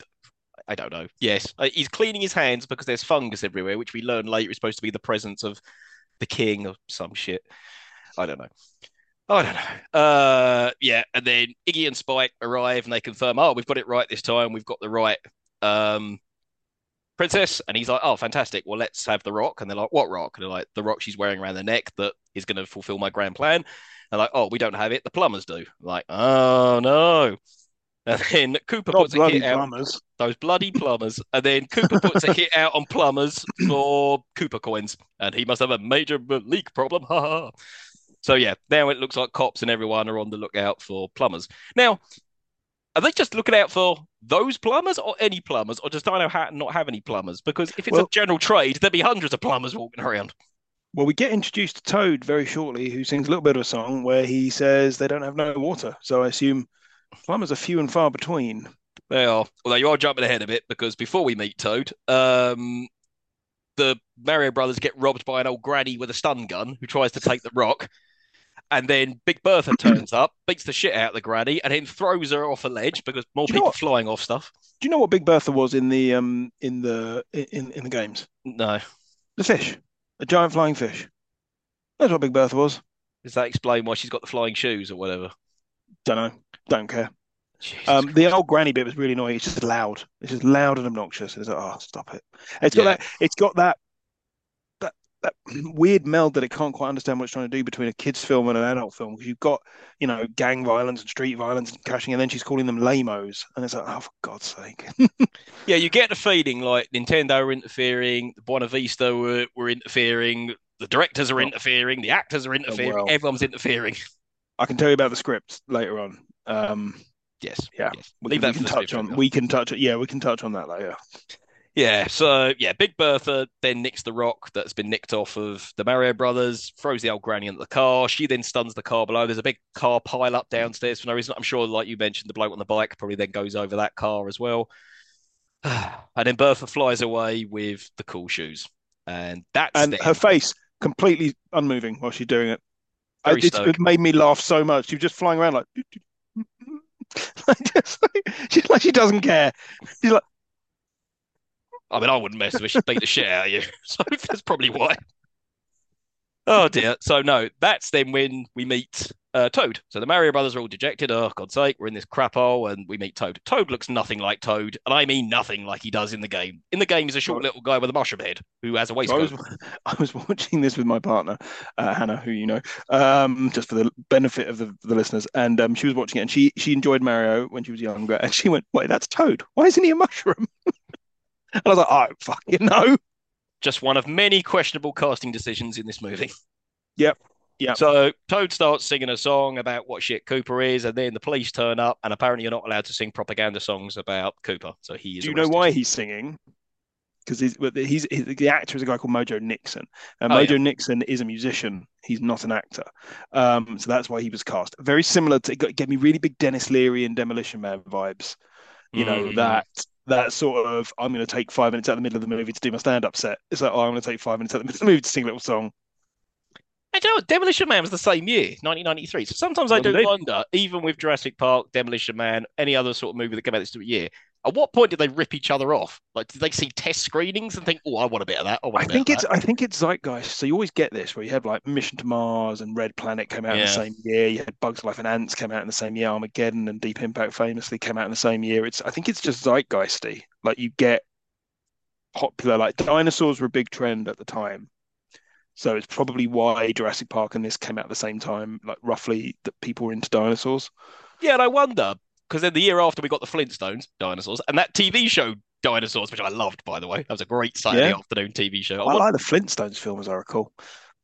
I don't know. Yes, Uh, he's cleaning his hands because there's fungus everywhere, which we learn later is supposed to be the presence of the king or some shit. I don't know. I don't know. Uh, yeah, and then Iggy and Spike arrive and they confirm, oh, we've got it right this time. We've got the right um, princess. And he's like, oh, fantastic. Well, let's have the rock. And they're like, what rock? And they're like, the rock she's wearing around the neck that is going to fulfill my grand plan. And like, oh, we don't have it. The plumbers do. Like, oh no. And then Koopa Not puts a hit out those bloody plumbers. And then Koopa puts a hit out on plumbers for Koopa coins, and he must have a major leak problem. Ha ha. So yeah, now it looks like cops and everyone are on the lookout for plumbers. Now, are they just looking out for those plumbers or any plumbers, or know how to not have any plumbers? Because if it's Well- a general trade, there'd be hundreds of plumbers walking around. Well, we get introduced to Toad very shortly, who sings a little bit of a song where he says they don't have no water. So I assume plumbers are few and far between. They are. Although you are jumping ahead a bit because before we meet Toad, um, the Mario brothers get robbed by an old granny with a stun gun who tries to take the rock. And then Big Bertha turns up, beats the shit out of the granny, and then throws her off a ledge because more Do you know people what? flying off stuff. Do you know what Big Bertha was in the um in the in in the games? No. The fish, a giant flying fish. That's what Big Bertha was. Does that explain why she's got the flying shoes or whatever? Don't know. Don't care. Um, the old granny bit was really annoying. It's just loud. It's just loud and obnoxious. It's like, oh, stop it. It's got Yeah. that. It's got that. That that weird meld that it can't quite understand what it's trying to do between a kids' film and an adult film. Because you've got, you know, gang violence and street violence and crashing, and then she's calling them lamos, and it's like, oh, for God's sake. Yeah, you get the feeling like Nintendo were interfering, Buena Vista were, were interfering, the directors are Oh. interfering, the actors are interfering, well. everyone's interfering. I can tell you about the script later on. Um, Yes. Yeah. yes. we Leave can, that we for can the touch on. We can touch. Yeah, we can touch on that later. Yeah, so yeah, Big Bertha then nicks the rock that's been nicked off of the Mario brothers, throws the old granny into the car. She then stuns the car below. There's a big car pile up downstairs for no reason. I'm sure, like you mentioned, the bloke on the bike probably then goes over that car as well. And then Bertha flies away with the cool shoes. And that's And then- her face completely unmoving while she's doing it. I, Very it's- stoic. it made me laugh so much. She was just flying around like, like, just like she's like she doesn't care. She's like, I mean, I wouldn't mess with her. She'd beat the shit out of you. So that's probably why. Oh dear. So no, that's then when we meet uh, Toad. So the Mario brothers are all dejected. Oh, God's sake, we're in this crap hole, and we meet Toad. Toad looks nothing like Toad, and I mean nothing like he does in the game. In the game, he's a short little guy with a mushroom head who has a waistcoat. was I was watching this with my partner, uh, Hannah, who you know, um, just for the benefit of the, the listeners, and um, she was watching it, and she she enjoyed Mario when she was younger, and she went, "Wait, that's Toad. Why isn't he a mushroom?" and I was like, "I don't fucking know." Just one of many questionable casting decisions in this movie. Yep. Yep. So Toad starts singing a song about what shit Koopa is, and then the police turn up, and apparently you're not allowed to sing propaganda songs about Koopa. So he is. Do you know why he's singing? Because he's, he's, he's the actor is a guy called Mojo Nixon, and Oh, Mojo yeah. Nixon is a musician. He's not an actor, um, so that's why he was cast. Very similar to it gave me really big Denis Leary and Demolition Man vibes. You know Mm. that that sort of I'm going to take five minutes out of the middle of the movie to do my stand-up set. It's like oh, I'm going to take five minutes out of the middle of the movie to sing a little song. And you know. Demolition Man was the same year, 1993. So sometimes I do they- wonder, even with Jurassic Park, Demolition Man, any other sort of movie that came out this year, at what point did they rip each other off? Like, did they see test screenings and think, "Oh, I want a bit of that"? I, I think it's that. I think it's zeitgeist. So you always get this where you have like Mission to Mars and Red Planet came out in the same year. You had Bugs Life and Ants came out in the same year. Armageddon and Deep Impact famously came out in the same year. It's I think it's just zeitgeisty. Like you get popular like dinosaurs were a big trend at the time. So it's probably why Jurassic Park and this came out at the same time, like roughly that people were into dinosaurs. Yeah, and I wonder because then the year after we got the Flintstones, dinosaurs, and that TV show, Dinosaurs, which I loved, by the way. That was a great Saturday Yeah. afternoon TV show. I I wonder- like the Flintstones film as I recall.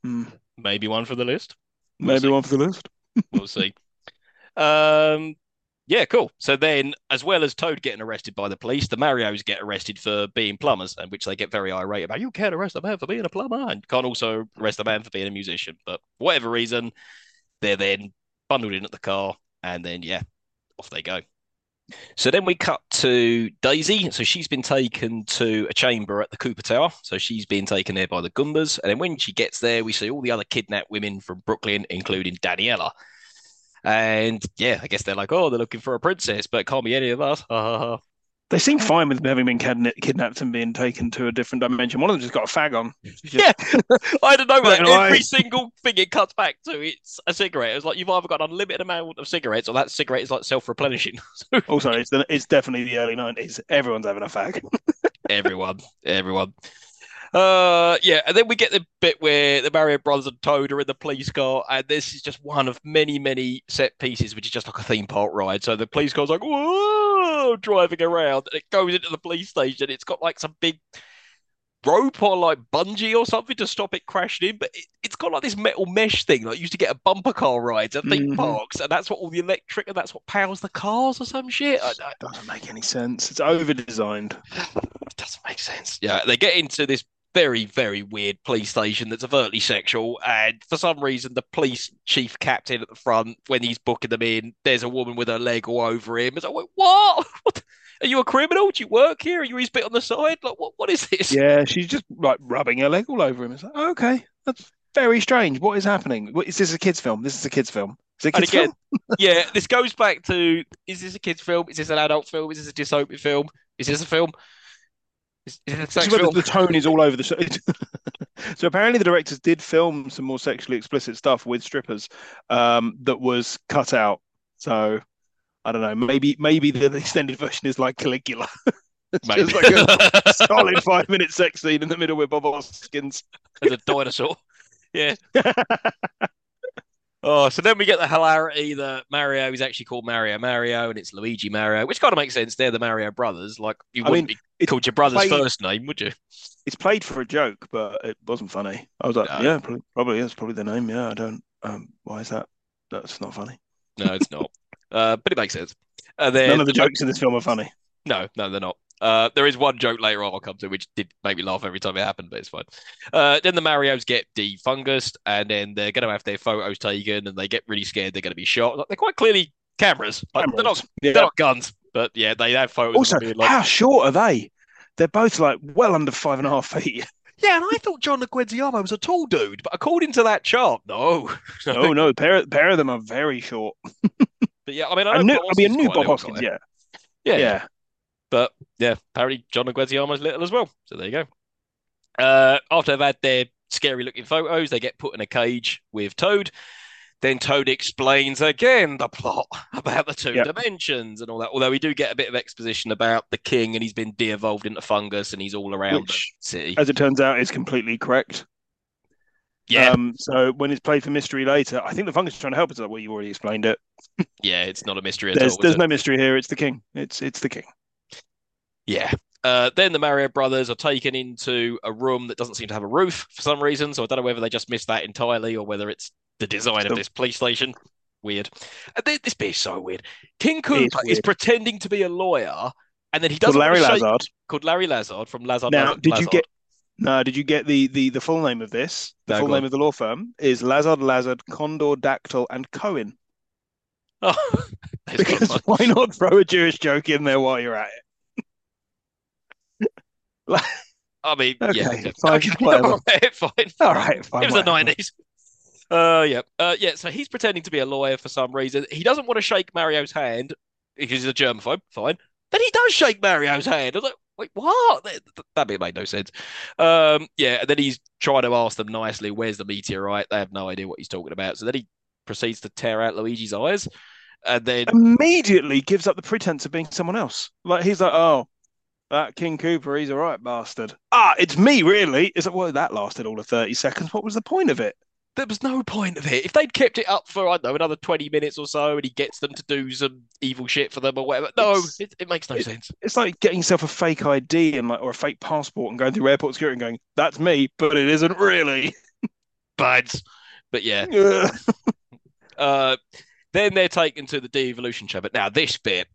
Hmm. Maybe one for the list. We'll Maybe see. one for the list. We'll see. Um, yeah, cool. So then, as well as Toad getting arrested by the police, the Marios get arrested for being plumbers, and which they get very irate about. You can't arrest a man for being a plumber, and can't also arrest a man for being a musician. But whatever reason, they're then bundled in at the car, and then yeah, off they go. So then we cut to Daisy. So she's been taken to a chamber at the Koopa Tower. So she's been taken there by the Goombas. And then when she gets there, we see all the other kidnapped women from Brooklyn, including Daniela. And yeah, I guess they're like, oh, they're looking for a princess, but can't be any of us. They seem uh, fine with having been kidnapped and being taken to a different dimension. One of them just got a fag on. Just- Yeah, I don't know. Like, Right, right. every single thing it cuts back to, it's a cigarette. It's like you've either got an unlimited amount of cigarettes, or that cigarette is like self-replenishing. Also, it's the, it's definitely the early nineties. Everyone's having a fag. everyone, everyone. Uh, yeah, and then we get the bit where the Mario Brothers and Toad are in the police car, and this is just one of many, many set pieces, which is just like a theme park ride. So the police car's like, whoa, driving around, and it goes into the police station. It's got like some big rope or like bungee or something to stop it crashing in, but it, it's got like this metal mesh thing like you used to get a bumper car rides at theme Mhm. parks, and that's what all the electric and that's what powers the cars or some shit. I, I, Doesn't make any sense. It's over designed. it doesn't make sense. Yeah, they get into this very, very weird police station that's overtly sexual, and for some reason, the police chief captain at the front, when he's booking them in, there's a woman with her leg all over him. It's like, what? what? Are you a criminal? Do you work here? Are you his bit on the side? Like, what? What is this? Yeah, she's just like rubbing her leg all over him. It's like, okay, that's very strange. What is happening? What, is this a kids' film? This is a kids' film. Is it a kids' again, film? yeah, this goes back to: is this a kids' film? Is this an adult film? Is this a dystopian film? Is this a film? Is, is it a This sex is where the, the tone is all over the show. so apparently, the directors did film some more sexually explicit stuff with strippers um, that was cut out. So I don't know. Maybe maybe the extended version is like Caligula. It's Maybe. just like a solid five minute sex scene in the middle with Bob Hoskins. as a dinosaur. Yeah. Oh, so then we get the hilarity that Mario is actually called Mario Mario and it's Luigi Mario, which kind of makes sense. They're the Mario brothers. Like you I wouldn't mean, be called your brother's played- first name, would you? It's played for a joke, but it wasn't funny. I was like, No. yeah, probably, probably is probably the name. Yeah, I don't. Um, why is that? That's not funny. No, it's not. uh, but it makes sense. And then None of the jokes in this film are funny. No, no, they're not. Uh, there is one joke later on I'll come to, which did make me laugh every time it happened, but it's fine. Uh, then the Marios get defungused, and then they're going to have their photos taken, and they get really scared they're going to be shot. Like, they're quite clearly cameras. Like, they're not, Yeah. they're not guns, but yeah, they have photos. Also, being like, how short are they? They're both like well under five and a half feet. yeah, and I thought John Leguizamo was a tall dude, but according to that chart, no. Oh no, pair pair of them are very short. But yeah, I mean, I A know new, Bob I mean, a Hoskins new Bob Hoskins, guy. yeah, yeah, yeah. But yeah, apparently John Leguizamo's little as well. So there you go. Uh, after they've had their scary looking photos, they get put in a cage with Toad. Then Toad explains again the plot about the two Yep. dimensions and all that. Although we do get a bit of exposition about the king and he's been de-evolved into fungus and he's all around Which, the city. As it turns out, is completely correct. Yeah, Um, so when it's played for mystery later, I think the fungus is trying to help us. Well, you already explained it. yeah, it's not a mystery at There's all. there's no mystery here. It's the king. It's it's the king. Yeah. Uh, then the Mario brothers are taken into a room that doesn't seem to have a roof for some reason. So I don't know whether they just missed that entirely or whether it's the design of this police station. Weird. And then, this bit is so weird. King is is pretending to be a lawyer, and then he doesn't want Larry shake- Lazard. called Larry Lazard from Lazard. Now, Lazard, did you get? No, did you get the the the full name of this? The No, full name on. of the law firm is Lazard, Lazard, Condor, Dactyl, and Cohen. Oh, Because why not throw a Jewish joke in there while you're at it? I mean, Okay, yeah, fine, okay, all right, fine. All right, fine. it was the nineties. Uh, yeah, uh, yeah. So he's pretending to be a lawyer for some reason. He doesn't want to shake Mario's hand because he's a germaphobe. Fine. Then he does shake Mario's hand. I was like, wait, what? That, that bit made no sense. Um, yeah. And then he's trying to ask them nicely, "Where's the meteorite?" They have no idea what he's talking about. So then he proceeds to tear out Luigi's eyes, and then Immediately gives up the pretense of being someone else. Like he's like, oh, that King Koopa, he's a right bastard. Ah, it's me, really. Is it? well, that lasted all of thirty seconds. What was the point of it? there was no point of it. If they'd kept it up for I don't know another twenty minutes or so, and he gets them to do some evil shit for them or whatever, no, it, it makes no it- sense. It's like getting yourself a fake ID and like or a fake passport and going through airport security and going, "That's me," but it isn't really. buds. But yeah, Ugh. uh, then they're taken to the de-evolution chamber. Now this bit,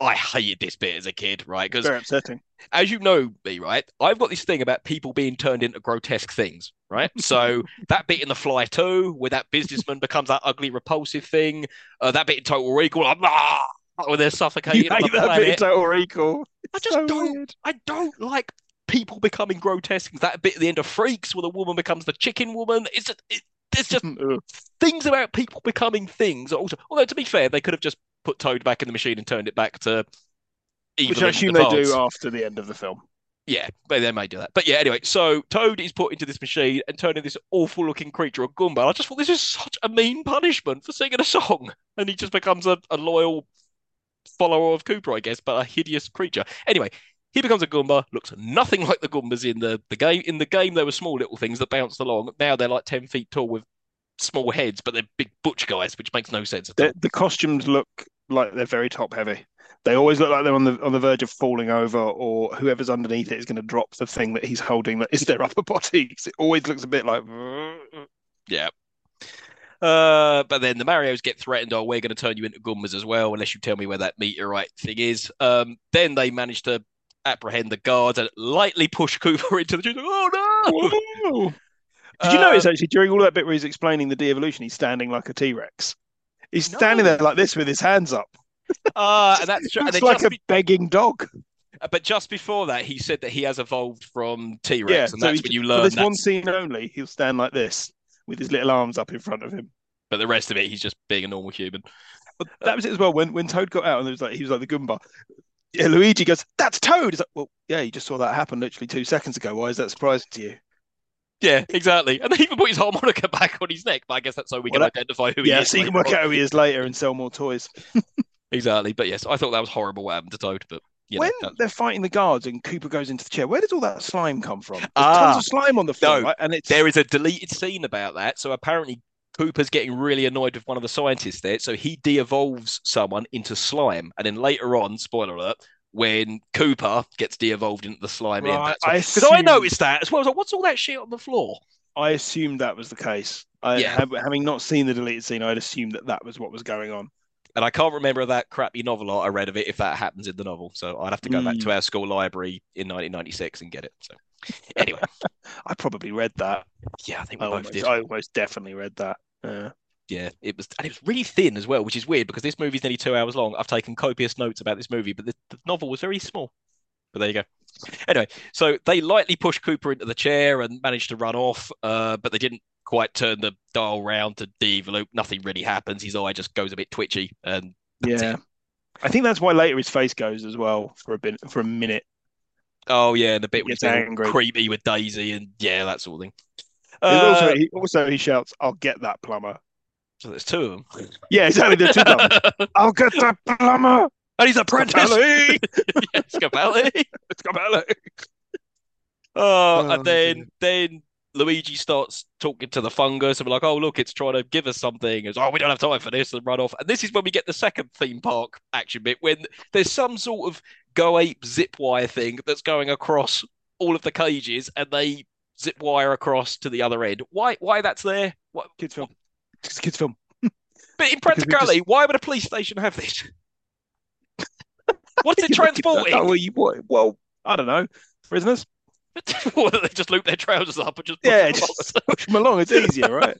I hated this bit as a kid, right? Because Very upsetting. as you know me, right, I've got this thing about people being turned into grotesque things, right? So that bit in The Fly too, where that businessman becomes that ugly, repulsive thing. Uh, that bit in Total Recall, like, ah, when they're suffocating You hate the that bit in. Total Recall. I just So don't. weird. I don't like people becoming grotesque. That bit at the end of Freaks, where the woman becomes the chicken woman. It's just, it, there's just things about people becoming things. Also, although to be fair, they could have just put Toad back in the machine and turned it back to evil Which I assume the they do after the end of the film. Yeah, but they may do that. But yeah, anyway, so Toad is put into this machine and turned into this awful looking creature, a Goomba. I just thought this is such a mean punishment for singing a song. And he just becomes a, a loyal follower of Koopa, I guess, but a hideous creature. Anyway, he becomes a Goomba, looks nothing like the Goombas in the, the game. In the game, they were small little things that bounced along. Now they're like 10 feet tall with small heads, but they're big butch guys, which makes no sense at all. The, the costumes look like they're very top heavy. They always look like they're on the on the verge of falling over, or whoever's underneath it is going to drop the thing that he's holding that is their upper body. It always looks a bit like. Yeah. Uh, but then the Marios get threatened. Oh, we're going to turn you into Goombas as well, unless you tell me where that meteorite thing is. Um, then they manage to apprehend the guards and lightly push Koopa into the tree. Oh no! Whoa. Did you Uh, notice actually during all that bit where he's explaining the de-evolution, he's standing like a T-Rex. He's standing No. there like this with his hands up. Uh, and that's true. And Looks then like just a be- begging dog. but just before that, he said that he has evolved from T Rex, Yeah, and so that's he's- when you For learn this that. one scene only, he'll stand like this with his little arms up in front of him. But the rest of it, he's just being a normal human. But that was it as well. When when Toad got out and it was like he was like the Goomba. Yeah, Luigi goes, "That's Toad." He's like, "Well, yeah, you just saw that happen literally two seconds ago. Why is that surprising to you?" Yeah, exactly. And they even put his harmonica back on his neck. But I guess that's so we Well, can that- identify who he yeah, is. so you can work out who he is later and sell more toys. Exactly. But yes, I thought that was horrible what happened to Toad. But you when that's- they're fighting the guards and Koopa goes into the chair, where does all that slime come from? There's Ah, tons of slime on the floor, no, right? And it's there is a deleted scene about that. So apparently Koopa's getting really annoyed with one of the scientists there. So he de-evolves someone into slime. And then later on, spoiler alert, when Koopa gets de-evolved into the slime, Right, I because I noticed that as well. I was like, what's all that shit on the floor? I assumed that was the case. I, Yeah. having not seen the deleted scene, I'd assumed that that was what was going on. And I can't remember that crappy novel art I read of it if that happens in the novel. So I'd have to go back Mm. to our school library in 1996 and get it. So anyway, I probably read that. yeah, I think I almost, did. I almost definitely read that. Uh, Yeah, it was, and it was really thin as well, which is weird because this movie's nearly two hours long. I've taken copious notes about this movie, but the, the novel was very small. But there you go. Anyway, so they lightly push Koopa into the chair and manage to run off, uh, but they didn't quite turn the dial round to de-evolve. Nothing really happens. His eye just goes a bit twitchy, and yeah, it. I think that's why later his face goes as well for a bit for a minute. Oh yeah, and the bit He where he's gets being all angry. creepy with Daisy and yeah, that sort of thing. Uh, also, he, also he shouts, "I'll get that plumber." So there's two of them. Yeah, exactly. There's two plumbers. I'll get that plumber. and he's apprentice. Scapelli! yeah, Scapelli. Scapelli! Oh, Oh, and oh, then dear. then Luigi starts talking to the fungus and we're like, oh look, it's trying to give us something. It's, oh, we don't have time for this and run off. And this is when we get the second theme park action bit when there's some sort of go ape zip wire thing that's going across all of the cages and they zip wire across to the other end. Why why that's there? What Kids film. It's a kids film. but in practicality, why would a police station have this? What's it transporting? Oh, well, you, what, well, I don't know. Prisoners. What, they just loop their trousers up and just push Yeah, them just push them along. It's easier, right?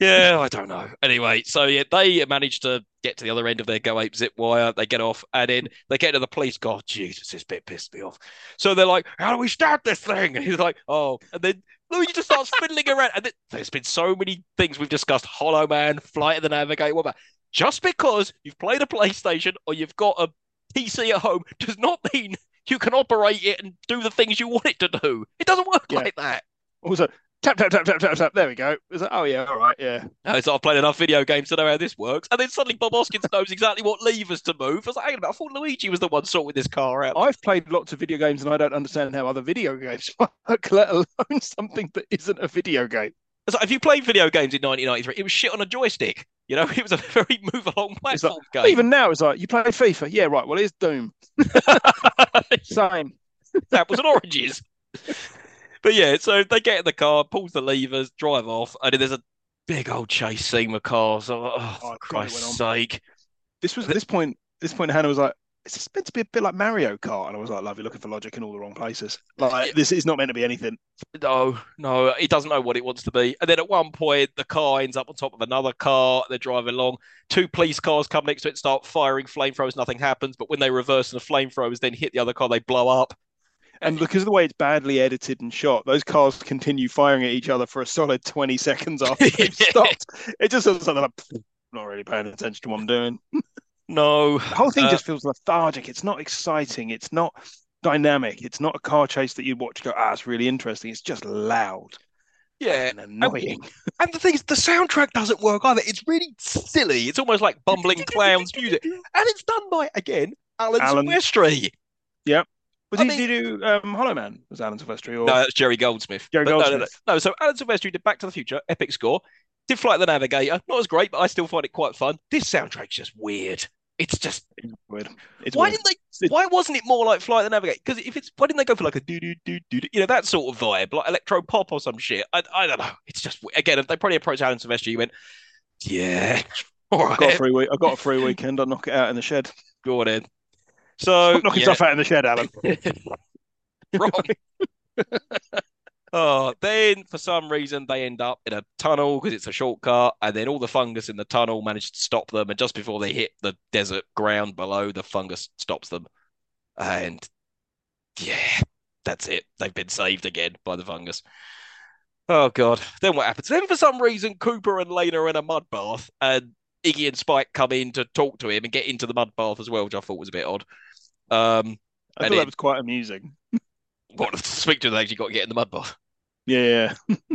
Yeah, I don't know. Anyway, so yeah, they manage to get to the other end of their Go Ape zip wire. They get off, and then they get to the police. God, Jesus, this bit pissed me off. So they're like, "How do we start this thing?" And he's like, "Oh," and then Luigi just starts fiddling around. And there's been so many things we've discussed: Hollow Man, Flight of the Navigator. What about just because you've played a PlayStation or you've got a PC at home does not mean you can operate it and do the things you want it to do. It doesn't work Yeah. like that. Also, tap, tap, tap, tap, tap, tap. There we go. It's like, oh, yeah, all right, yeah. No, I've played enough video games to know how this works. And then suddenly Bob Hoskins knows exactly what levers to move. I was like, hang on I thought Luigi was the one sorting this car out. I've played lots of video games and I don't understand how other video games work, let alone something that isn't a video game. It's like, if you played video games in 1993, it was shit on a joystick. You know, it was a very move along It's like- platform game. Even now, it's like, you play FIFA? Yeah, right. Well, here's Doom. Same. that was an oranges. But yeah, so they get in the car, pulls the levers, drive off, and there's a big old chase scene with cars. Oh, oh, Oh, Christ's sake. This was at this point. This point, Hannah was like, "Is this meant to be a bit like Mario Kart?" And I was like, "Love, you're looking for logic in all the wrong places. Like, this is not meant to be anything." No, no, he doesn't know what it wants to be. And then at one point, the car ends up on top of another car. They're driving along. Two police cars come next to it, start firing flamethrowers. Nothing happens. But when they reverse and the flamethrowers then hit the other car, they blow up. And because of the way it's badly edited and shot, those cars continue firing at each other for a solid 20 seconds after they've stopped. It just feels like I'm not really paying attention to what I'm doing. No, The whole thing Uh, just feels lethargic. It's not exciting. It's not dynamic. It's not a car chase that you'd watch and go, ah, it's really interesting. It's just loud yeah. and annoying. And the thing is, the soundtrack doesn't work either. It's really silly. It's almost like bumbling clowns music, and it's done by again Alan, Alan- Silvestri. Was I he mean- did he do um, Hollow Man? Was Alan Silvestri? Or No, that's Jerry Goldsmith. Jerry But no, no, no, Goldsmith. no. So Alan Silvestri did Back to the Future, epic score. Did Flight of the Navigator, not as great, but I still find it quite fun. This soundtrack's just weird. It's just It's weird. It's why weird. didn't they? Why wasn't it more like Flight of the Navigator? Because if it's why didn't they go for like a do do do do you know that sort of vibe, like electro pop or some shit? I I don't know. It's just again, they probably approached Alan Silvestri, you went, yeah, all I've got a free week. I've got a free weekend. I'll knock it out in the shed. go on in. So Stop knocking yeah, stuff out in the shed, Alan. wrong. Oh, then for some reason they end up in a tunnel because it's a shortcut, and then all the fungus in the tunnel manages to stop them. And just before they hit the desert ground below, the fungus stops them. And yeah, that's it. They've been saved again by the fungus. Oh God. Then what happens? Then for some reason, Koopa and Lena are in a mud bath, and Iggy and Spike come in to talk to him and get into the mud bath as well, which I thought was a bit odd. Um, I thought it- that was quite amusing. what to speak to them, they actually got to get in the mud bath. Yeah, yeah.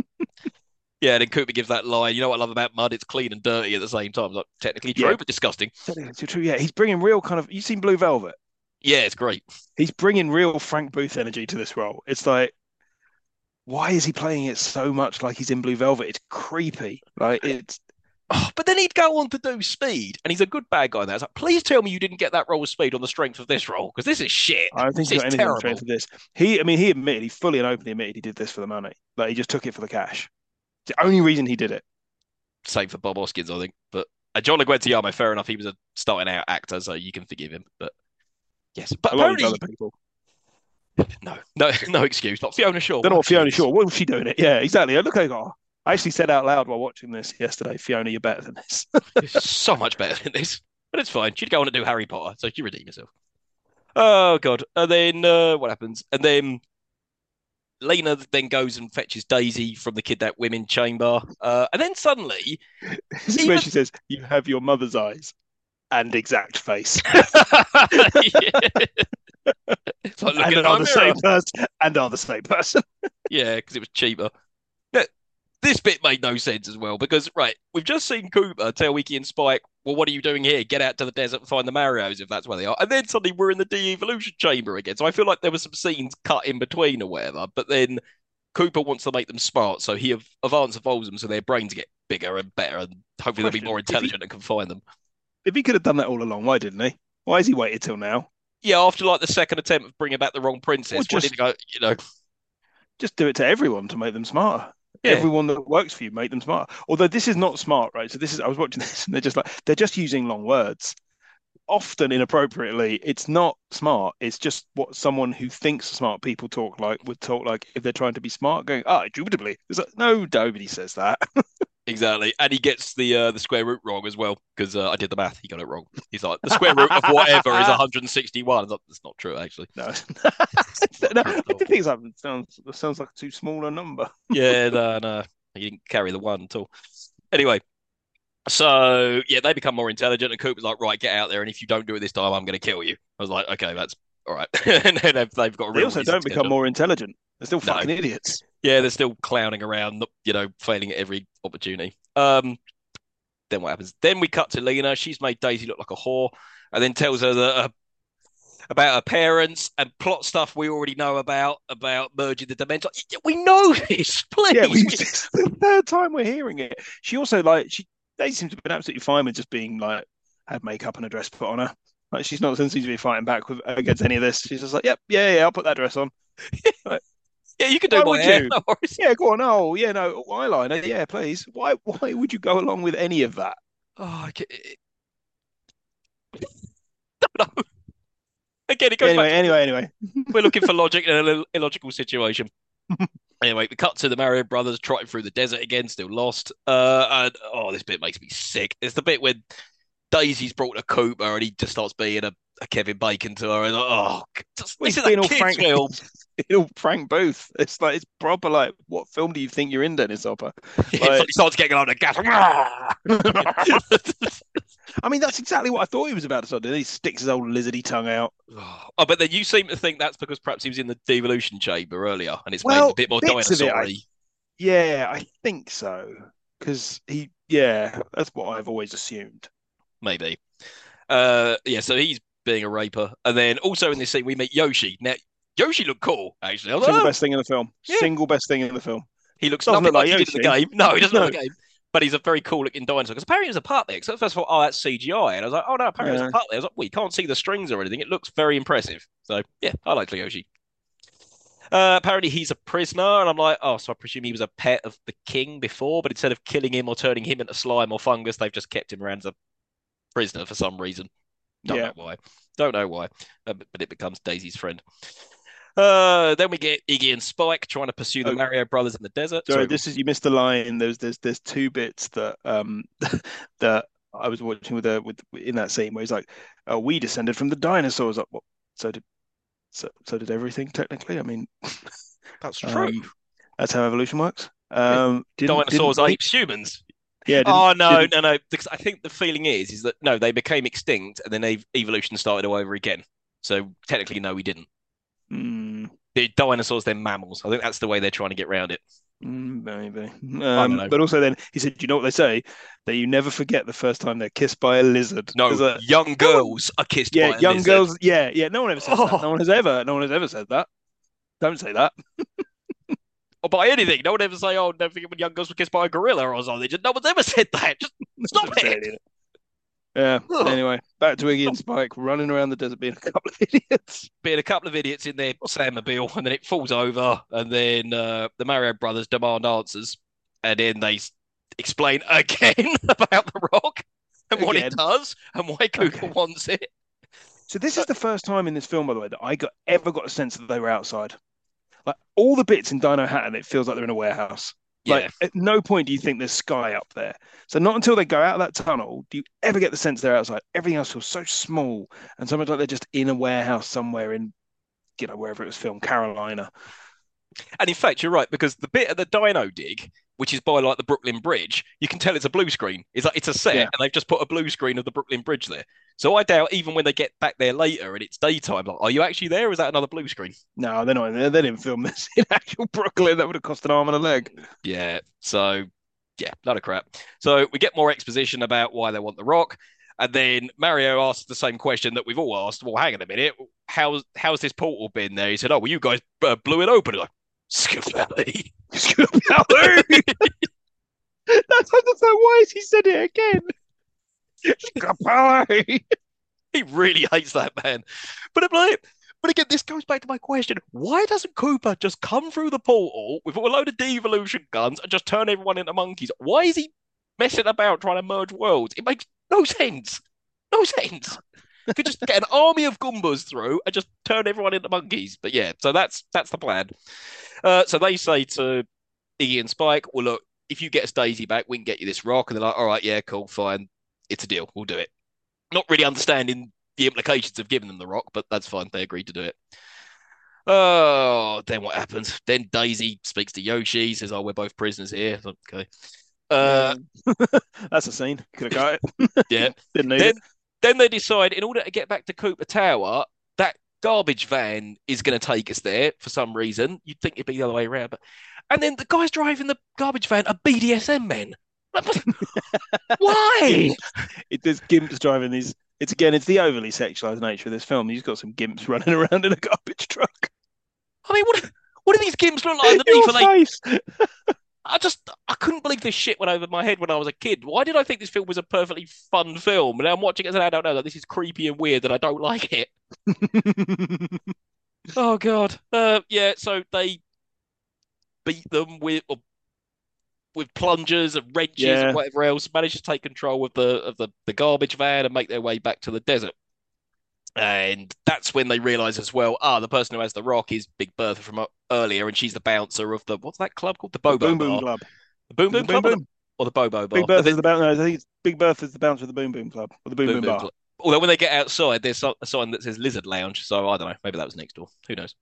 Yeah, and then Koopa gives that line. You know what I love about mud? It's clean and dirty at the same time. Like technically true, Yeah. but disgusting. It's true. Yeah, he's bringing real kind of. You seen Blue Velvet? Yeah, it's great. He's bringing real Frank Booth energy to this role. It's like, why is he playing it so much like he's in Blue Velvet? It's creepy. Like it's. Oh, but then he'd go on to do Speed, and he's a good bad guy. in that. It's like, please tell me you didn't get that role of Speed on the strength of this role because this is shit. I don't think This he's is got anything terrible. on train for this. He, I mean, he admitted, he fully and openly admitted he did this for the money. Like he just took it for the cash. It's the only reason he did it. Same for Bob Hoskins, I think. But uh, John Leguizamo, fair enough. He was a starting out actor, so you can forgive him. But yes, but A lot of apparently, other people. no, no, no excuse. Not Fiona Shaw. Don't what Fiona is. Shaw. What was she doing it? Yeah, exactly. I look like, oh, I actually said out loud while watching this yesterday, Fiona, you're better than this. It's so much better than this. But it's fine. She'd go on to do Harry Potter, so she redeem herself. Oh god. And then uh, what happens? And then Lena then goes and fetches Daisy from the kidnapped women chamber. Uh, and then suddenly this is where she says, "You have your mother's eyes and exact face, It's like and at are the mirror. same person, and are the same person." Yeah, because it was cheaper. Now, this bit made no sense as well because right, we've just seen Koopa tell Iggy and Spike, "Well, what are you doing here? Get out to the desert and find the Marios if that's where they are." And then suddenly we're in the de-evolution chamber again. So I feel like there were some scenes cut in between or whatever. But then Koopa wants to make them smart, so he av- advance evolves them so their brains get bigger and better, and hopefully they'll be more if he- intelligent and can find them. If he could have done that all along, why didn't he? Why has he waited till now? Yeah, after like the second attempt of bringing back the wrong princess, just- go? You know, Just do it to everyone to make them smarter. Yeah. Everyone that works for you, make them smart. Although this is not smart, right? So this is I was watching this and they're just like they're just using long words. Often inappropriately, it's not smart. It's just what someone who thinks smart people talk like would talk like if they're trying to be smart, going, ah, indubitably. It's like, no, nobody says that. Exactly, and he gets the uh, the square root wrong as well because uh, I did the math. He got it wrong. He's like the square root of whatever is 161. That's that's not true actually. No, no, I did think something sounds sounds like too small a number. Yeah, no, no, he didn't carry the one at all. Anyway, so yeah, they become more intelligent, and Koopa's like, right, get out there, and if you don't do it this time, I'm going to kill you. I was like, okay, that's all right. and then they've, they've got They also don't become more intelligent. They're still No. fucking idiots. Yeah, they're still clowning around, you know, failing at every opportunity. Um, then what happens? Then we cut to Lena. She's made Daisy look like a whore, and then tells her that uh, about her parents and plot stuff we already know about about merging the dimensions. We know this, please. Yeah, we, it's the third time we're hearing it. She also like she they seem to have been absolutely fine with just being like had makeup and a dress put on her. Like she's not seems to be fighting back with against any of this. She's just like, yep, yeah, yeah, I'll put that dress on. Like, Yeah, you can do Why my hair. you? No. Yeah, go on. Oh, yeah, no, eyeliner. Yeah, please. Why why would you go along with any of that? Oh, I ca- don't know. Again, it goes Anyway, back to anyway, anyway. we're looking for logic in an ill- illogical situation. Anyway, we cut to the Mario brothers trotting through the desert again, still lost. Uh, and oh, this bit makes me sick. It's the bit when Daisy's brought a Koopa and he just starts being a, a Kevin Bacon to her, and oh, just, Well, this he's is being a all kids Frank, film. being all Frank Booth. It's like it's proper. Like, what film do you think you're in, Dennis Hopper? He Like- starts getting on the gas. I mean, that's exactly what I thought he was about to start doing. He sticks his old lizardy tongue out. oh, but then you seem to think that's because perhaps he was in the devolution chamber earlier, and it's made Well, it a bit more dinosaur-y. Yeah, I think so. Because he, yeah, that's what I've always assumed. maybe. Uh, yeah, so he's being a raper, and then also in this scene we meet Yoshi. Now Yoshi looked cool, actually. I was Single like, "Oh, best thing in the film. Yeah. Single best thing in the film. he looks Doesn't nothing look like, like he did in the Yoshi. game. No, he doesn't look No. like the game. But he's a very cool looking dinosaur. Because apparently was a puppet. So first of all, oh, that's CGI. And I was like, oh no, apparently it Yeah. was a puppet. I was like, well, you can't see the strings or anything. It looks very impressive. So yeah, I like Yoshi. Uh, apparently he's a prisoner, and I'm like, oh, so I presume he was a pet of the king before, but instead of killing him or turning him into slime or fungus, they've just kept him around as a prisoner for some reason. Don't Yeah. know why. Don't know why. Uh, but, but it becomes Daisy's friend. Uh, then we get Iggy and Spike trying to pursue the Oh. Mario brothers in the desert. Sorry, Sorry, this is you missed the line. There's there's there's two bits that um that I was watching with a with in that scene where he's like, "Oh, we descended from the dinosaurs." Like, what? So did so so did everything technically. I mean, that's true. um, that's how evolution works. Um, didn't, Dinosaurs, didn't, apes, humans. Yeah. Didn't, Oh no, didn't- no, no! Because I think the feeling is, is that no, they became extinct and then ev- evolution started all over again. So technically, no, we didn't. Mm, The dinosaurs, they're mammals. I think that's the way they're trying to get around it. mm, maybe. Um, but also then he said, "You know what they say? That you never forget the first time they're kissed by a lizard." No, a- young girls are kissed yeah, by a young lizard. girls. Yeah, yeah. No one ever says Oh. that. No one has ever. No one has ever said that. Don't say that. or by anything. No one ever say, "Oh, never forget when young girls were kissed by a gorilla" or something. No one's ever said that. Just Stop it. It. Yeah. Ugh. Anyway, back to Iggy and Spike running around the desert being a couple of idiots. being a couple of idiots in their Sandmobile, and then it falls over, and then uh, the Mario brothers demand answers, and then they explain again about the rock and what it does and why Koopa Okay. wants it. So this is the first time in this film, by the way, that I got ever got a sense that they were outside. Like all the bits in Dinohattan, it feels like they're in a warehouse. Yeah, Like at no point do you think there's sky up there. So not until they go out of that tunnel do you ever get the sense they're outside. Everything else feels so small and so much like they're just in a warehouse somewhere in, you know, wherever it was filmed, Carolina. And in fact, you're right because the bit of the Dino dig, which is by like the Brooklyn Bridge, you can tell it's a blue screen. It's like it's a set, Yeah. and they've just put a blue screen of the Brooklyn Bridge there. So I doubt even when they get back there later and it's daytime, like, are you actually there? Or is that another blue screen? No, they're not in there. They didn't film this in actual Brooklyn. That would have cost an arm and a leg. Yeah. So, yeah, lot of crap. So we get more exposition about why they want the rock, and then Mario asks the same question that we've all asked. Well, hang on a minute. How's how's this portal been there? He said, "Oh, well, you guys uh, blew it open." Like, Scapelli. That's I just know why has he said it again. Scapelli. He really hates that man. But I'm like, but again, this goes back to my question: Why doesn't Koopa just come through the portal with a load of devolution guns and just turn everyone into monkeys? Why is he messing about trying to merge worlds? It makes no sense. No sense. Could just get an army of Goombas through and just turn everyone into monkeys. But yeah, so that's that's the plan. Uh, so they say to Iggy and Spike, "Well, look, if you get us Daisy back, we can get you this rock." And they're like, "All right, yeah, cool, fine, it's a deal. We'll do it." Not really understanding the implications of giving them the rock, but that's fine. They agreed to do it. Oh, then what happens? Then Daisy speaks to Yoshi, says, "Oh, we're both prisoners here." Okay. Uh, That's a scene. Could have got it. yeah. Didn't need Then, it. Then they decide, in order to get back to Koopa Tower, that garbage van is going to take us there for some reason. You'd think it'd be the other way around, but and then the guys driving the garbage van are BDSM men. Why? It, there's gimps driving these. It's again, it's the overly sexualized nature of this film. He's got some gimps running around in a garbage truck. I mean, what what do these gimps look like underneath? Your Are they face. I just I couldn't believe this shit went over my head when I was a kid. Why did I think this film was a perfectly fun film? And I'm watching it as an adult now that this is creepy and weird and I don't like it. Oh God. Uh yeah, so they beat them with with plungers and wrenches Yeah. and whatever else, manage to take control of the of the, the garbage van and make their way back to the desert. And that's when they realize as well, ah, the person who has the rock is Big Bertha from uh, earlier, and she's the bouncer of the what's that club called? The Bobo Boom Boom Bar. Club. The Boom Boom Boom Club or the, Boom. or the Bobo Bar. Big Bertha's the bouncer. No, I think it's Big Bertha's the bouncer of the Boom Boom Club or the Boom Boom, Boom Boom Bar. Club. Although when they get outside, there's a sign that says Lizard Lounge. So I don't know. Maybe that was next door. Who knows?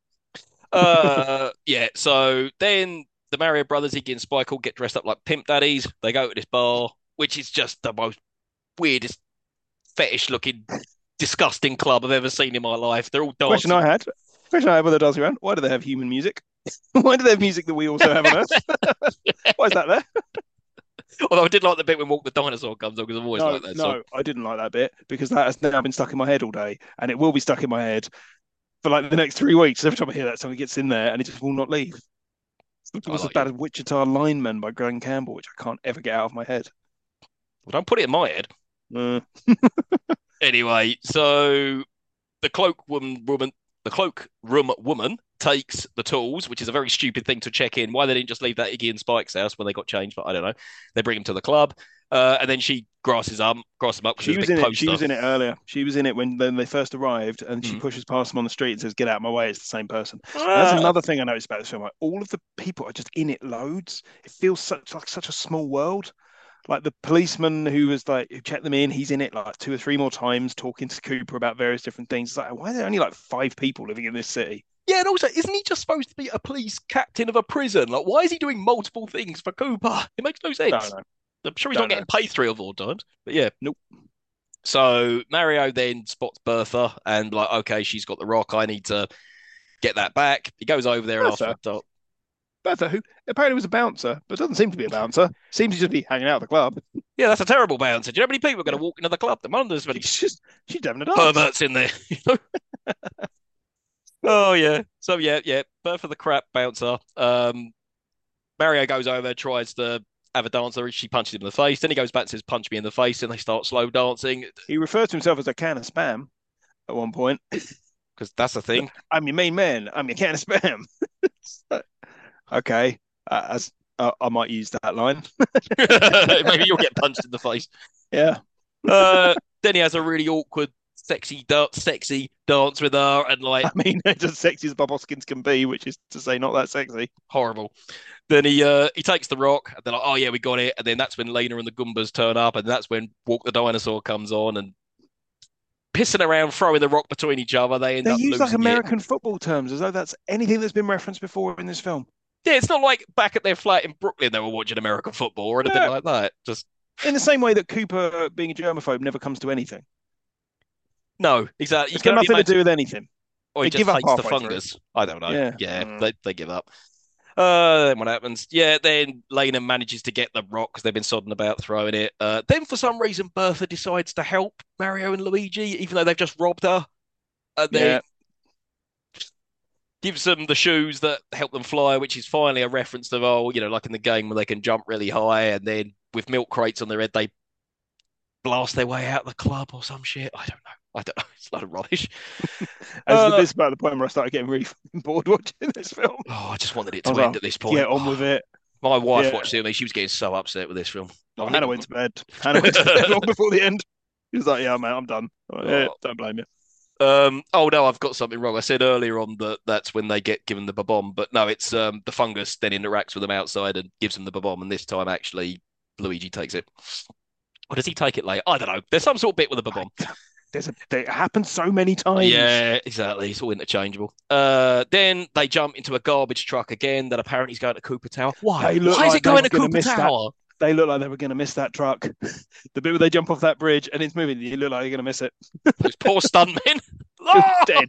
Uh, yeah. So then the Mario brothers, Iggy and Spike, all get dressed up like pimp daddies. They go to this bar, which is just the most weirdest, fetish-looking, disgusting club I've ever seen in my life. They're all dancing. Question I had. Question I had with the dancing around. Why do they have human music? Why do they have music that we also have on Earth? Why is that there? Although I did like the bit when Walk the Dinosaur comes on because I've always No, liked that song. no, song. I didn't like that bit because that has now been stuck in my head all day, and it will be stuck in my head for like the next three weeks. Every time I hear that song, it gets in there, and it just will not leave. It was like bad as Wichita Lineman by Graham Campbell, which I can't ever get out of my head. Well, don't put it in my head. Uh, Anyway, so the cloak woman, woman, the cloak room woman takes the tools, which is a very stupid thing to check in. Why they didn't just leave that Iggy and Spike's house when they got changed, but I don't know. They bring him to the club, uh, and then she grasses up, grasses him up. 'cause she was a big in it. She was in it earlier. She was in it when then they first arrived, and she Mm. pushes past them on the street and says, "Get out of my way." It's the same person. And Ah, that's another thing I noticed about this film. Like all of the people are just in it loads. It feels such like such a small world. Like the policeman who was like who checked them in, he's in it like two or three more times, talking to Koopa about various different things. It's like, why are there only like five people living in this city? Yeah, and also, isn't he just supposed to be a police captain of a prison? Like, why is he doing multiple things for Koopa? It makes no sense. Don't know. I'm sure he's Don't not getting paid three or four times, but yeah. Nope. So Mario then spots Bertha and like, okay, she's got the rock. I need to get that back. He goes over there and Bertha? for the Bertha, who apparently was a bouncer, but doesn't seem to be a bouncer, seems to just be hanging out at the club. Yeah, that's a terrible bouncer. Do you know how many people are going to walk into the club? The there's many She's just she's having a dance. perverts in there. you know? oh yeah. So yeah, yeah. Bertha the crap bouncer. Um, Mario goes over, tries to have a dancer. She punches him in the face. Then he goes back and says, "Punch me in the face," and they start slow dancing He refers to himself as a can of spam at one point. because that's the thing. I'm your main man. I'm your can of spam. Okay, uh, as uh, I might use that line. Maybe you'll get punched in the face. Yeah, Uh, then he has a really awkward, sexy, da- sexy dance with her, and like I mean, it's as sexy as Bob Hoskins can be, which is to say, not that sexy. horrible. Then he uh he takes the rock, and they're like, "Oh yeah, we got it." And then that's when Lena and the Goombas turn up, and that's when Walk the Dinosaur comes on and pissing around, throwing the rock between each other. They end They up use like losing it. American football terms as though that's anything that's been referenced before in this film. Yeah, it's not like back at their flat in Brooklyn they were watching American football or anything Yeah. like that. Just In the same way that Koopa, being a germaphobe, never comes to anything. no, exactly. You It's got can only nothing to do with anything. or he they just give up hates the halfway through. fungus. I don't know. Yeah. Yeah, Mm. they they give up. Uh, then what happens? Yeah, then Lena manages to get the rock because they've been sodding about throwing it. Uh, then for some reason Bertha decides to help Mario and Luigi, even though they've just robbed her. And then Yeah. Gives them the shoes that help them fly, which is finally a reference to oh, you know, like in the game where they can jump really high, and then with milk crates on their head, they blast their way out of the club or some shit. I don't know. I don't know. It's a lot of rubbish. As Uh, this is about the point where I started getting really bored watching this film. Oh, I just wanted it to end like, at this point. Get on with it. My wife Yeah. watched it and she was getting so upset with this film. I Hannah went to bed. Hannah went to bed long before the end. She was like, "Yeah, man, I'm done." Like, yeah, Oh. don't blame you. Um, oh no, I've got something wrong. I said earlier on that that's when they get given the bomb, but no, it's um, the fungus then interacts with them outside and gives them the bomb, and this time actually Luigi takes it. Or does he take it later? I don't know. There's some sort of bit with a bomb. There's a. It happens so many times. Yeah, exactly. It's all interchangeable. Uh, then they jump into a garbage truck again that apparently is going to Koopa Tower. Why? Why is it going to Koopa. Tower? They look like they were going to miss that truck. the bit where they jump off that bridge and it's moving, you look like you're going to miss it. Those poor stuntmen. Ah! Dead.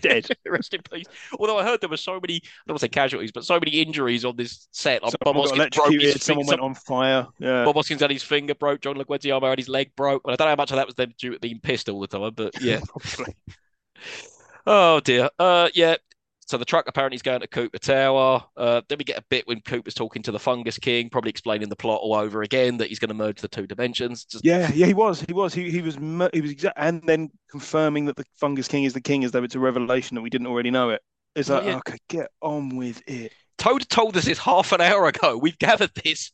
Dead. Rest in peace. Although I heard there were so many, I don't want to say casualties, but so many injuries on this set. Like Bob Someone Hoskins broke his. Someone went on fire. Yeah. Bob Hoskins had his finger broke. John Leguizamo had his leg broke. Well, I don't know how much of that was them due to being pissed all the time, but yeah. Oh dear. Uh, yeah. So the truck apparently is going to Koopa Tower. Uh, then we get a bit when Koopa's talking to the Fungus King, probably explaining the plot all over again that he's going to merge the two dimensions. Just, Yeah, yeah, he was. He was. He he was. He was exact, and then confirming that the Fungus King is the king, as though it's a revelation that we didn't already know it. It's Oh, like, yeah. okay, get on with it. Toad told us this half an hour ago. We've gathered this.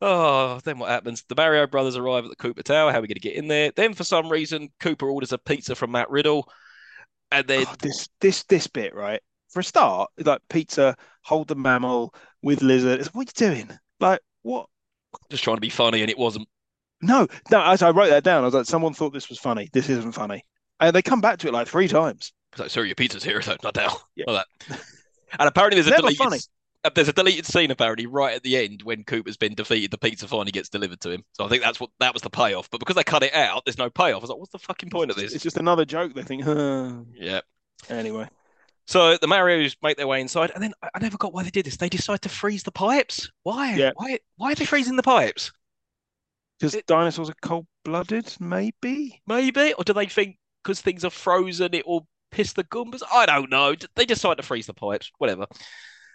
Oh, then what happens? The Mario brothers arrive at the Koopa Tower. How are we going to get in there? Then, for some reason, Koopa orders a pizza from Matt Riddle, and then Oh, this this this bit, right? For a start, like pizza, hold the mammal with lizard. It's, what are you doing? Like what? just trying to be funny, and it wasn't. No, no. As I wrote that down, I was like, someone thought this was funny. This isn't funny. And they come back to it like three times. It's like, sorry, your pizza's here, so not now. Yeah. Like that. And apparently, there's a Never deleted. funny. Uh, There's a deleted scene apparently right at the end when Koopa's been defeated. The pizza finally gets delivered to him. So I think that's what that was the payoff. But because they cut it out, there's no payoff. I was like, what's the fucking point of this? It's just another joke. They think, huh. Yeah. Anyway, So the Mario's make their way inside, and then I I never got why they did this. They decide to freeze the pipes. Why? Yeah. Why? Why are they freezing the pipes? because dinosaurs are cold-blooded, maybe. Maybe, or do they think because things are frozen, it will piss the Goombas? I don't know. They decide to freeze the pipes. Whatever.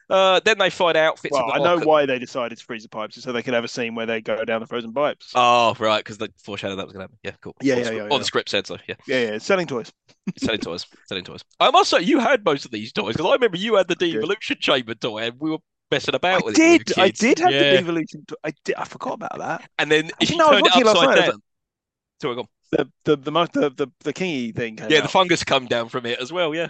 Uh, then they find outfits. Well, I know locker- why they decided to freeze the pipes, so they could have a scene where they go down the frozen pipes. Oh, right, because the foreshadow that was going to happen. Yeah, cool. Yeah, Or yeah, script- yeah, Or yeah. the script said so. Yeah, yeah, yeah, selling toys. selling toys, selling toys. I must say, you had most of these toys because I remember you had the devolution chamber toy, and we were messing about I with it. did. were I did have yeah. the devolution. To- I did. I forgot about that. And then you no, turned it it upside night, down, sorry, go on. The the the the the, the kingy thing. Came Yeah, out. the fungus come down from it as well. Yeah,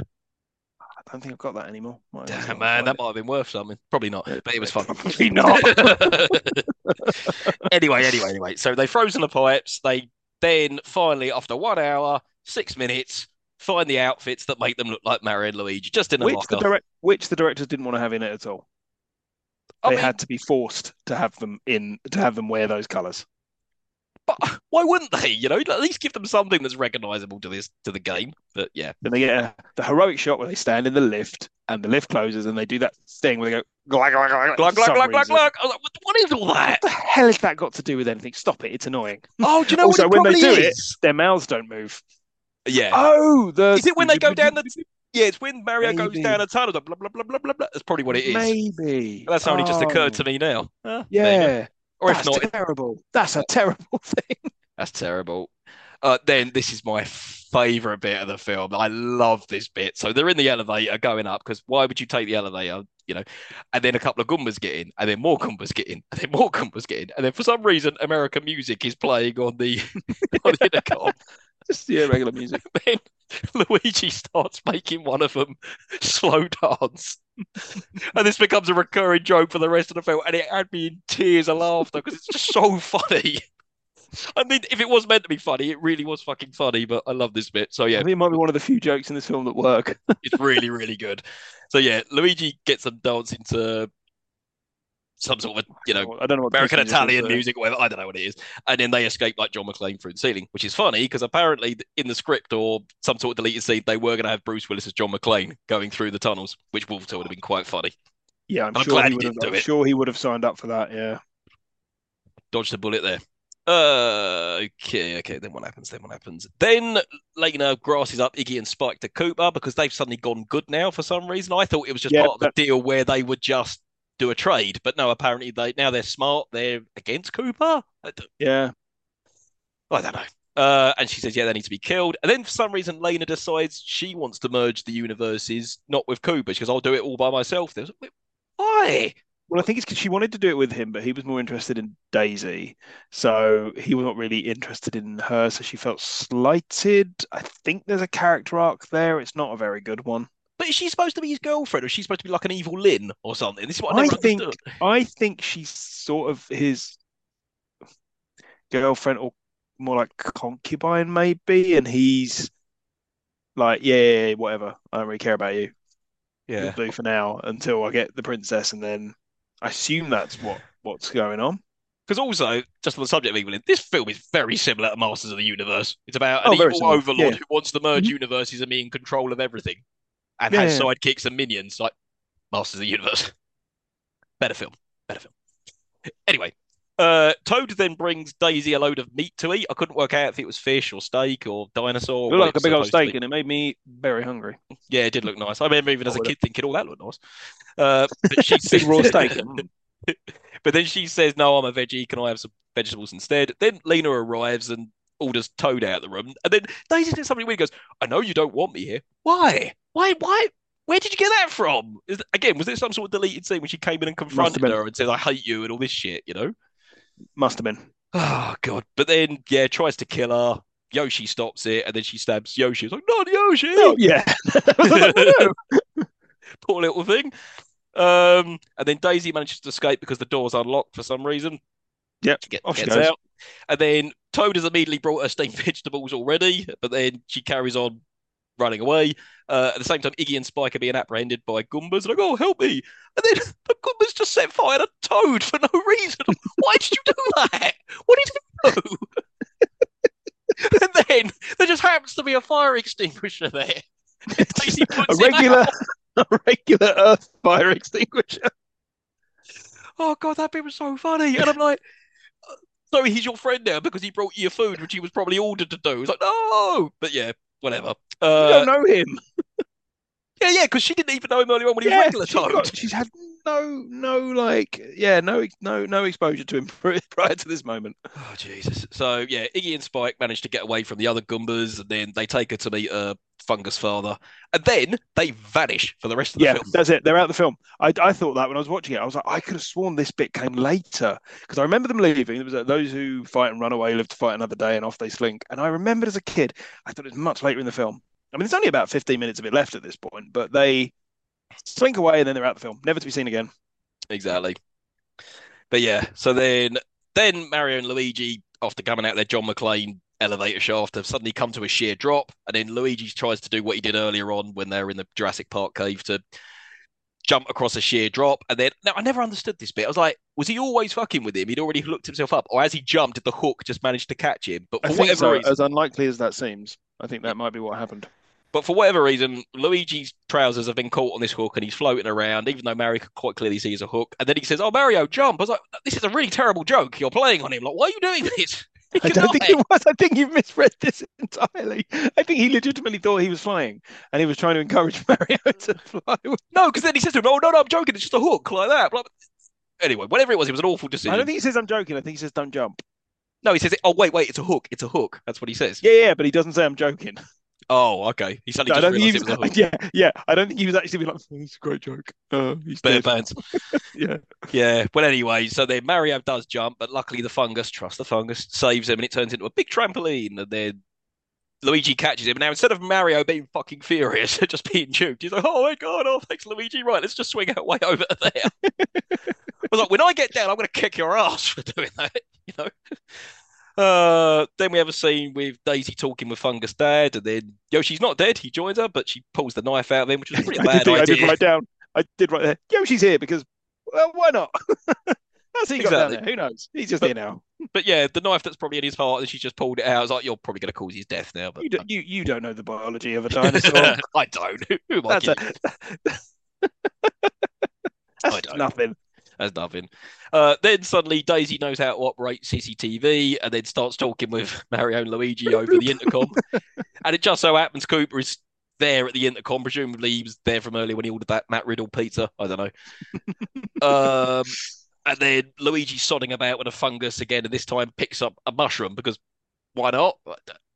I don't think I've got that anymore. Might damn man, that might have been worth something. Probably not, but it was fun. Probably not. anyway, anyway, anyway. So they frozen the pipes. They then finally, after one hour, six minutes, find the outfits that make them look like Mario and Luigi, just in a which locker. the direct which the directors didn't want to have in it at all. I They mean, had to be forced to have them in to have them wear those colours. But uh, why wouldn't they? You know, at least give them something that's recognizable to this to the game. But yeah, Then they get a, the heroic shot where they stand in the lift and the lift closes and they do that thing where they go glug glug glug glug glug glug glug glug. I was like, what, what is all that? What the hell has that got to do with anything? Stop it! It's annoying. Oh, do you know Also, what it when they do it, is? Their mouths don't move. Yeah. Oh, the Is it when they go down the? Yeah, it's when Mario goes down a tunnel. Blah blah blah blah blah blah. That's probably what it is. Maybe That's only just occurred to Oh, me now. Huh, there you go. Yeah, Or if that's not, terrible. That's a terrible thing. That's terrible. Uh, then this is my favorite bit of the film. I love this bit. So they're in the elevator going up because why would you take the elevator? You know, and then a couple of Goombas get in, and then more Goombas get in, and then more Goombas get in, and then for some reason American music is playing on the on the intercom. Just yeah, regular music. then Luigi starts making one of them slow dance. and this becomes a recurring joke for the rest of the film. And it had me in tears of laughter because it's just so funny. I mean, if it was meant to be funny, it really was fucking funny, but I love this bit. So I yeah, think it might be one of the few jokes in this film that work. it's really, really good. So yeah, Luigi gets them dancing to some sort of, you know, I don't know what American is, Italian music or whatever. I don't know what it is. And then they escape like John McClane through the ceiling, which is funny because apparently in the script or some sort of deleted scene, they were going to have Bruce Willis as John McClane going through the tunnels, which would have been quite funny. Yeah, I'm I'm sure glad he he would have. didn't do I'm it. sure he would have signed up for that. Yeah. Dodged a bullet there. Uh, okay, okay. Then what happens? Then what happens? Then like Lena grasses up Iggy and Spike to Koopa because they've suddenly gone good now for some reason. I thought it was just Yeah, part of the deal where they would just do a trade, but no, apparently they now they're smart. They're against Koopa. I Yeah. I don't know. Uh, and she says, yeah, they need to be killed. And then for some reason, Lena decides she wants to merge the universes, not with Koopa. She goes, I'll do it all by myself. There's, why? Well, I think it's because she wanted to do it with him, but he was more interested in Daisy, so he was not really interested in her. So she felt slighted. I think there's a character arc there. It's not a very good one. But is she supposed to be his girlfriend, or is she supposed to be like an evil Lyn or something? This is what I I think- understood. I think she's sort of his girlfriend, or more like concubine, maybe, and he's like, yeah, yeah, yeah, whatever. I don't really care about you. Yeah. You'll do for now until I get the princess, and then I assume that's what what's going on. Because also, just on the subject of evil Lyn, this film is very similar to Masters of the Universe. It's about Oh, an very evil similar. overlord Yeah. who wants to merge Mhm. universes and be in control of everything, and Yeah, has sidekicks and minions like Masters of the Universe. Better film. Better film. Anyway, uh, Toad then brings Daisy a load of meat to eat. I couldn't work out if it was fish or steak or dinosaur. It looked like a big old was supposed to be. steak, and it made me very hungry. Yeah, it did look nice. I remember even as a kid thinking, "Oh, that looked nice." Uh, but she Big raw steak. Mm. but then she says, "No, I'm a veggie. Can I have some vegetables instead?" Then Lena arrives and orders Toad out of the room, and then Daisy says something weird. Goes, "I know you don't want me here. Why? Why? Why? Where did you get that from? Is, again, was it some sort of deleted scene when she came in and confronted her and said, "I hate you" and all this shit? You know? Must have been. Oh god! But then, yeah, tries to kill her. Yoshi stops it, and then she stabs Yoshi. It's like, not Yoshi. Oh, yeah. Poor little thing. Um, and then Daisy manages to escape because the door's unlocked for some reason. Yep. Get, Off she gets goes. out. And then Toad has immediately brought her steamed vegetables already, but then she carries on running away. Uh, at the same time, Iggy and Spike are being apprehended by Goombas. Like, oh, help me. And then the Goombas just set fire to Toad for no reason. Why did you do that? What did you do? and then there just happens to be a fire extinguisher there. A regular, a regular Earth fire extinguisher. Oh, God, that bit was so funny. And I'm like, uh, so he's your friend now because he brought you your food, which he was probably ordered to do. It's like, no. But yeah, whatever. You Uh, don't know him. yeah, yeah, because she didn't even know him earlier on when he was Yeah, regular she's, Toad. got- she's had no, no, like, yeah, no, no, no exposure to him prior to this moment. Oh Jesus! So yeah, Iggy and Spike manage to get away from the other Goombas, and then they take her to meet her fungus father, and then they vanish for the rest of the Yeah, film. that's it. They're out of the film. I, I thought that when I was watching it, I was like, I could have sworn this bit came later because I remember them leaving. There was uh, those who fight and run away live to fight another day, and off they slink. And I remembered as a kid, I thought it was much later in the film. I mean, there's only about 15 minutes of it left at this point, but they slink away and then they're out of the film, never to be seen again. Exactly. But yeah, so then then Mario and Luigi, after coming out their John McClane elevator shaft, have suddenly come to a sheer drop, and then Luigi tries to do what he did earlier on when they're in the Jurassic Park cave to jump across a sheer drop. And then now I never understood this bit. I was like, was he always fucking with him? He'd already looked himself up, or as he jumped, did the hook just manage to catch him? But for whatever so, reason, as unlikely as that seems. I think that might be what happened. But for whatever reason, Luigi's trousers have been caught on this hook and he's floating around, even though Mario could quite clearly see it's a hook. And then he says, Oh, Mario, jump. I was like, This is a really terrible joke. You're playing on him. Like, why are you doing this? I don't think it was. I think you've misread this entirely. I think he legitimately thought he was flying and he was trying to encourage Mario to fly. No, because then he says to him, Oh, no, no, I'm joking. It's just a hook like that. Like, anyway, whatever it was, it was an awful decision. I don't think he says I'm joking. I think he says don't jump. No, he says, Oh, wait, wait, it's a hook. It's a hook. That's what he says. Yeah, yeah, but he doesn't say I'm joking. Oh, okay. He suddenly I just don't think he realised it was. was. Yeah, yeah. I don't think he was actually like, oh, "It's a great joke." Uh, he's dead. pants. Yeah, Yeah. Well, anyway, so then Mario does jump, but luckily the fungus, trust the fungus, saves him and it turns into a big trampoline. And then Luigi catches him. Now, instead of Mario being fucking furious, just being juked, he's like, oh my God, oh, thanks, Luigi. Right, let's just swing our way over there. I was like, when I get down, I'm going to kick your ass for doing that, you know? Uh, then we have a scene with Daisy talking with Fungus Dad, and then Yoshi's not dead. He joins her, but she pulls the knife out of him, which was a pretty I did, bad think, I did write down. I did write there. Yoshi's here because, well, why not? How's he got down Exactly. there? Who knows? He's just But- here now. But yeah, the knife that's probably in his heart, and she's just pulled it out. I was like, you're probably going to cause his death now. But You, do, you you don't know the biology of a dinosaur. I don't. Who am I That's a, kidding? I that's don't. nothing. That's nothing. Uh, then suddenly Daisy knows how to operate CCTV and then starts talking with Mario and Luigi over the intercom. and it just so happens Koopa is there at the intercom. Presumably he was there from earlier when he ordered that Matt Riddle pizza. I don't know. um, and then Luigi's sodding about with a fungus again, and this time picks up a mushroom because why not?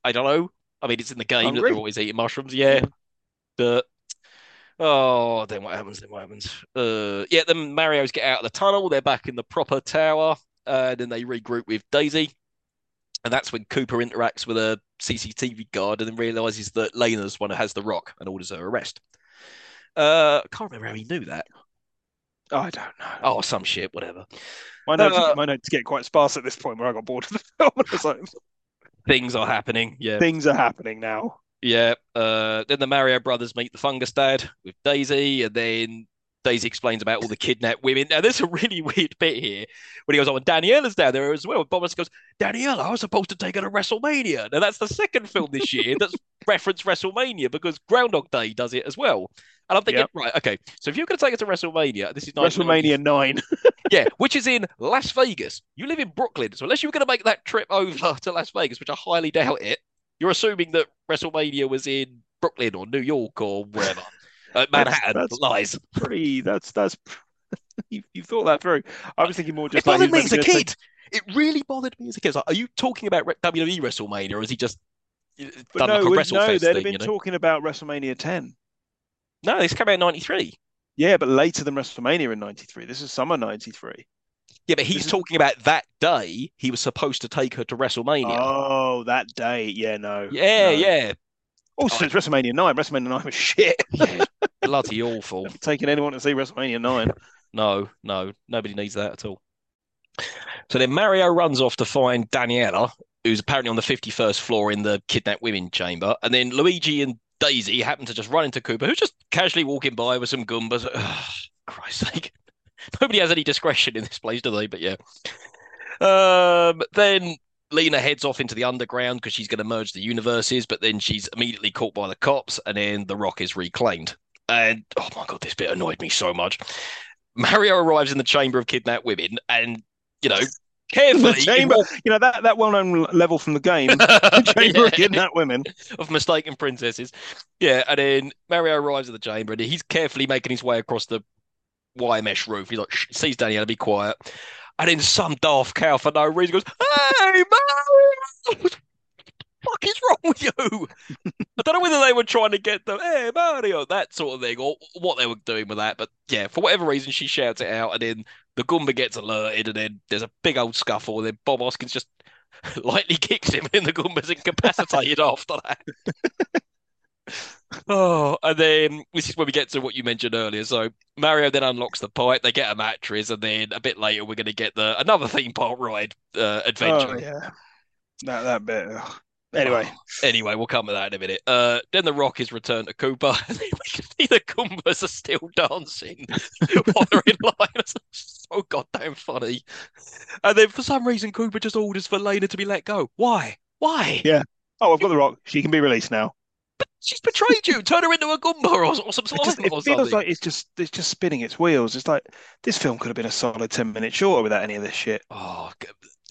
I don't know. I mean, it's in the game that they're always eating mushrooms, yeah. But oh, then what happens? Then what happens? Uh, yeah, then Mario's get out of the tunnel. They're back in the proper tower, and then they regroup with Daisy, and that's when Koopa interacts with a CCTV guard and then realizes that Lena's one who has the rock and orders her arrest. Uh, I can't remember how he knew that. Oh, I don't know. Oh, some shit, whatever. My notes, Uh, my notes get quite sparse at this point where I got bored of the film. Like, Things are happening. Yeah. things are happening now. Yeah. Uh, then the Mario brothers meet the fungus dad with Daisy, and then Daisy explains about all the kidnapped women. Now, there's a really weird bit here when he goes, Oh, and Daniela's down there as well. And Bombers goes, Daniela, I was supposed to take her to WrestleMania. Now, that's the second film this year that's referenced WrestleMania because Groundhog Day does it as well. And I'm thinking, Yep. right, okay, so if you're going to take her to WrestleMania, this is WrestleMania 9. yeah, which is in Las Vegas. You live in Brooklyn, so unless you were going to make that trip over to Las Vegas, which I highly doubt it, you're assuming that WrestleMania was in Brooklyn or New York or wherever. Uh, Manhattan that's- lies. Pretty, that's, that's, you, you've thought that through. I was thinking more It just like bothered he me as a kid. It really bothered me as a kid. Like, are you talking about WWE WrestleMania, or is he just uh, But done no, like a we- WrestleFest no, they'd thing? have been you know? talking about WrestleMania 10. No, this came out in '93. Yeah, but later than WrestleMania in '93. This is summer '93. Yeah, but he's talking about that day he was supposed to take her to WrestleMania. Oh, that day. Yeah, no. yeah, no. yeah, oh, Also, it's WrestleMania 9. WrestleMania 9 was shit. yeah. Bloody awful. Taking anyone to see WrestleMania 9. No, no, nobody needs that at all. So then Mario runs off to find Daniela, who's apparently on the 51st floor in the kidnapped women chamber. And then Luigi and Daisy happen to just run into Koopa, who's just casually walking by with some Goombas. Ugh, Christ's sake. Nobody has any discretion in this place, do they? But yeah. Um, then Lena heads off into the underground because she's going to merge the universes, but then she's immediately caught by the cops, and then the rock is reclaimed. And oh my god, this bit annoyed me so much. Mario arrives in the chamber of kidnapped women, and you know, carefully The chamber, you know, that, that well known level from the game, the chamber Yeah, of kidnapped women. of mistaken princesses. Yeah, and then Mario arrives at the chamber, and he's carefully making his way across the wire mesh roof. He's like, Shh, sees Daniela, be quiet. And then some daft cow for no reason goes, Hey, Mario! Fuck is wrong with you? I don't know whether they were trying to get the, hey, Mario, that sort of thing, or what they were doing with that. But yeah, for whatever reason, she shouts it out, and then the Goomba gets alerted, and then there's a big old scuffle, and then Bob Hoskins just lightly kicks him, and the Goomba's incapacitated after that. Oh, and then this is when we get to what you mentioned earlier. So Mario then unlocks the pipe. They get a mattress, and then a bit later we're going to get the another theme park ride uh, adventure. Oh, yeah. That, that bit. ugh. Anyway, Anyway, we'll come to that in a minute. Uh, then the Rock is returned to Koopa, and then we can see the Goombas are still dancing while they're in line. It's so goddamn funny. And then for some reason, Koopa just orders for Lena to be let go. Why? Why? Yeah. oh, I've got the rock. She can be released now. She's betrayed you. Turn her into a Goomba or, or some It, just, it feels something. like it's just it's just spinning its wheels. It's like this film could have been a solid 10 minutes shorter without any of this shit. Oh,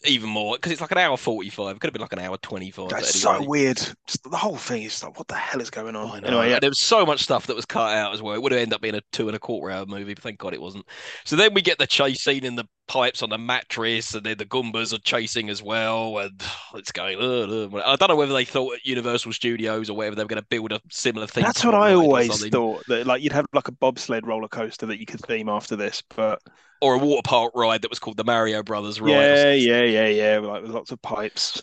even more because it's like an hour forty-five. It could have been like an hour twenty-five. It's but so weird. Just the whole thing is like, what the hell is going on? Anyway, yeah. There was so much stuff that was cut out as well. It would have ended up being a two and a quarter hour movie, but thank God it wasn't. So then we get the chase scene in the pipes on the mattress, and then the Goombas are chasing as well, and it's going. I don't know whether they thought at Universal Studios or whether they were going to build a similar thing. That's what i always thought that like you'd have like a bobsled roller coaster that you could theme after this, but Or a water park ride that was called the Mario Brothers ride. yeah, yeah, yeah, yeah, like with lots of pipes.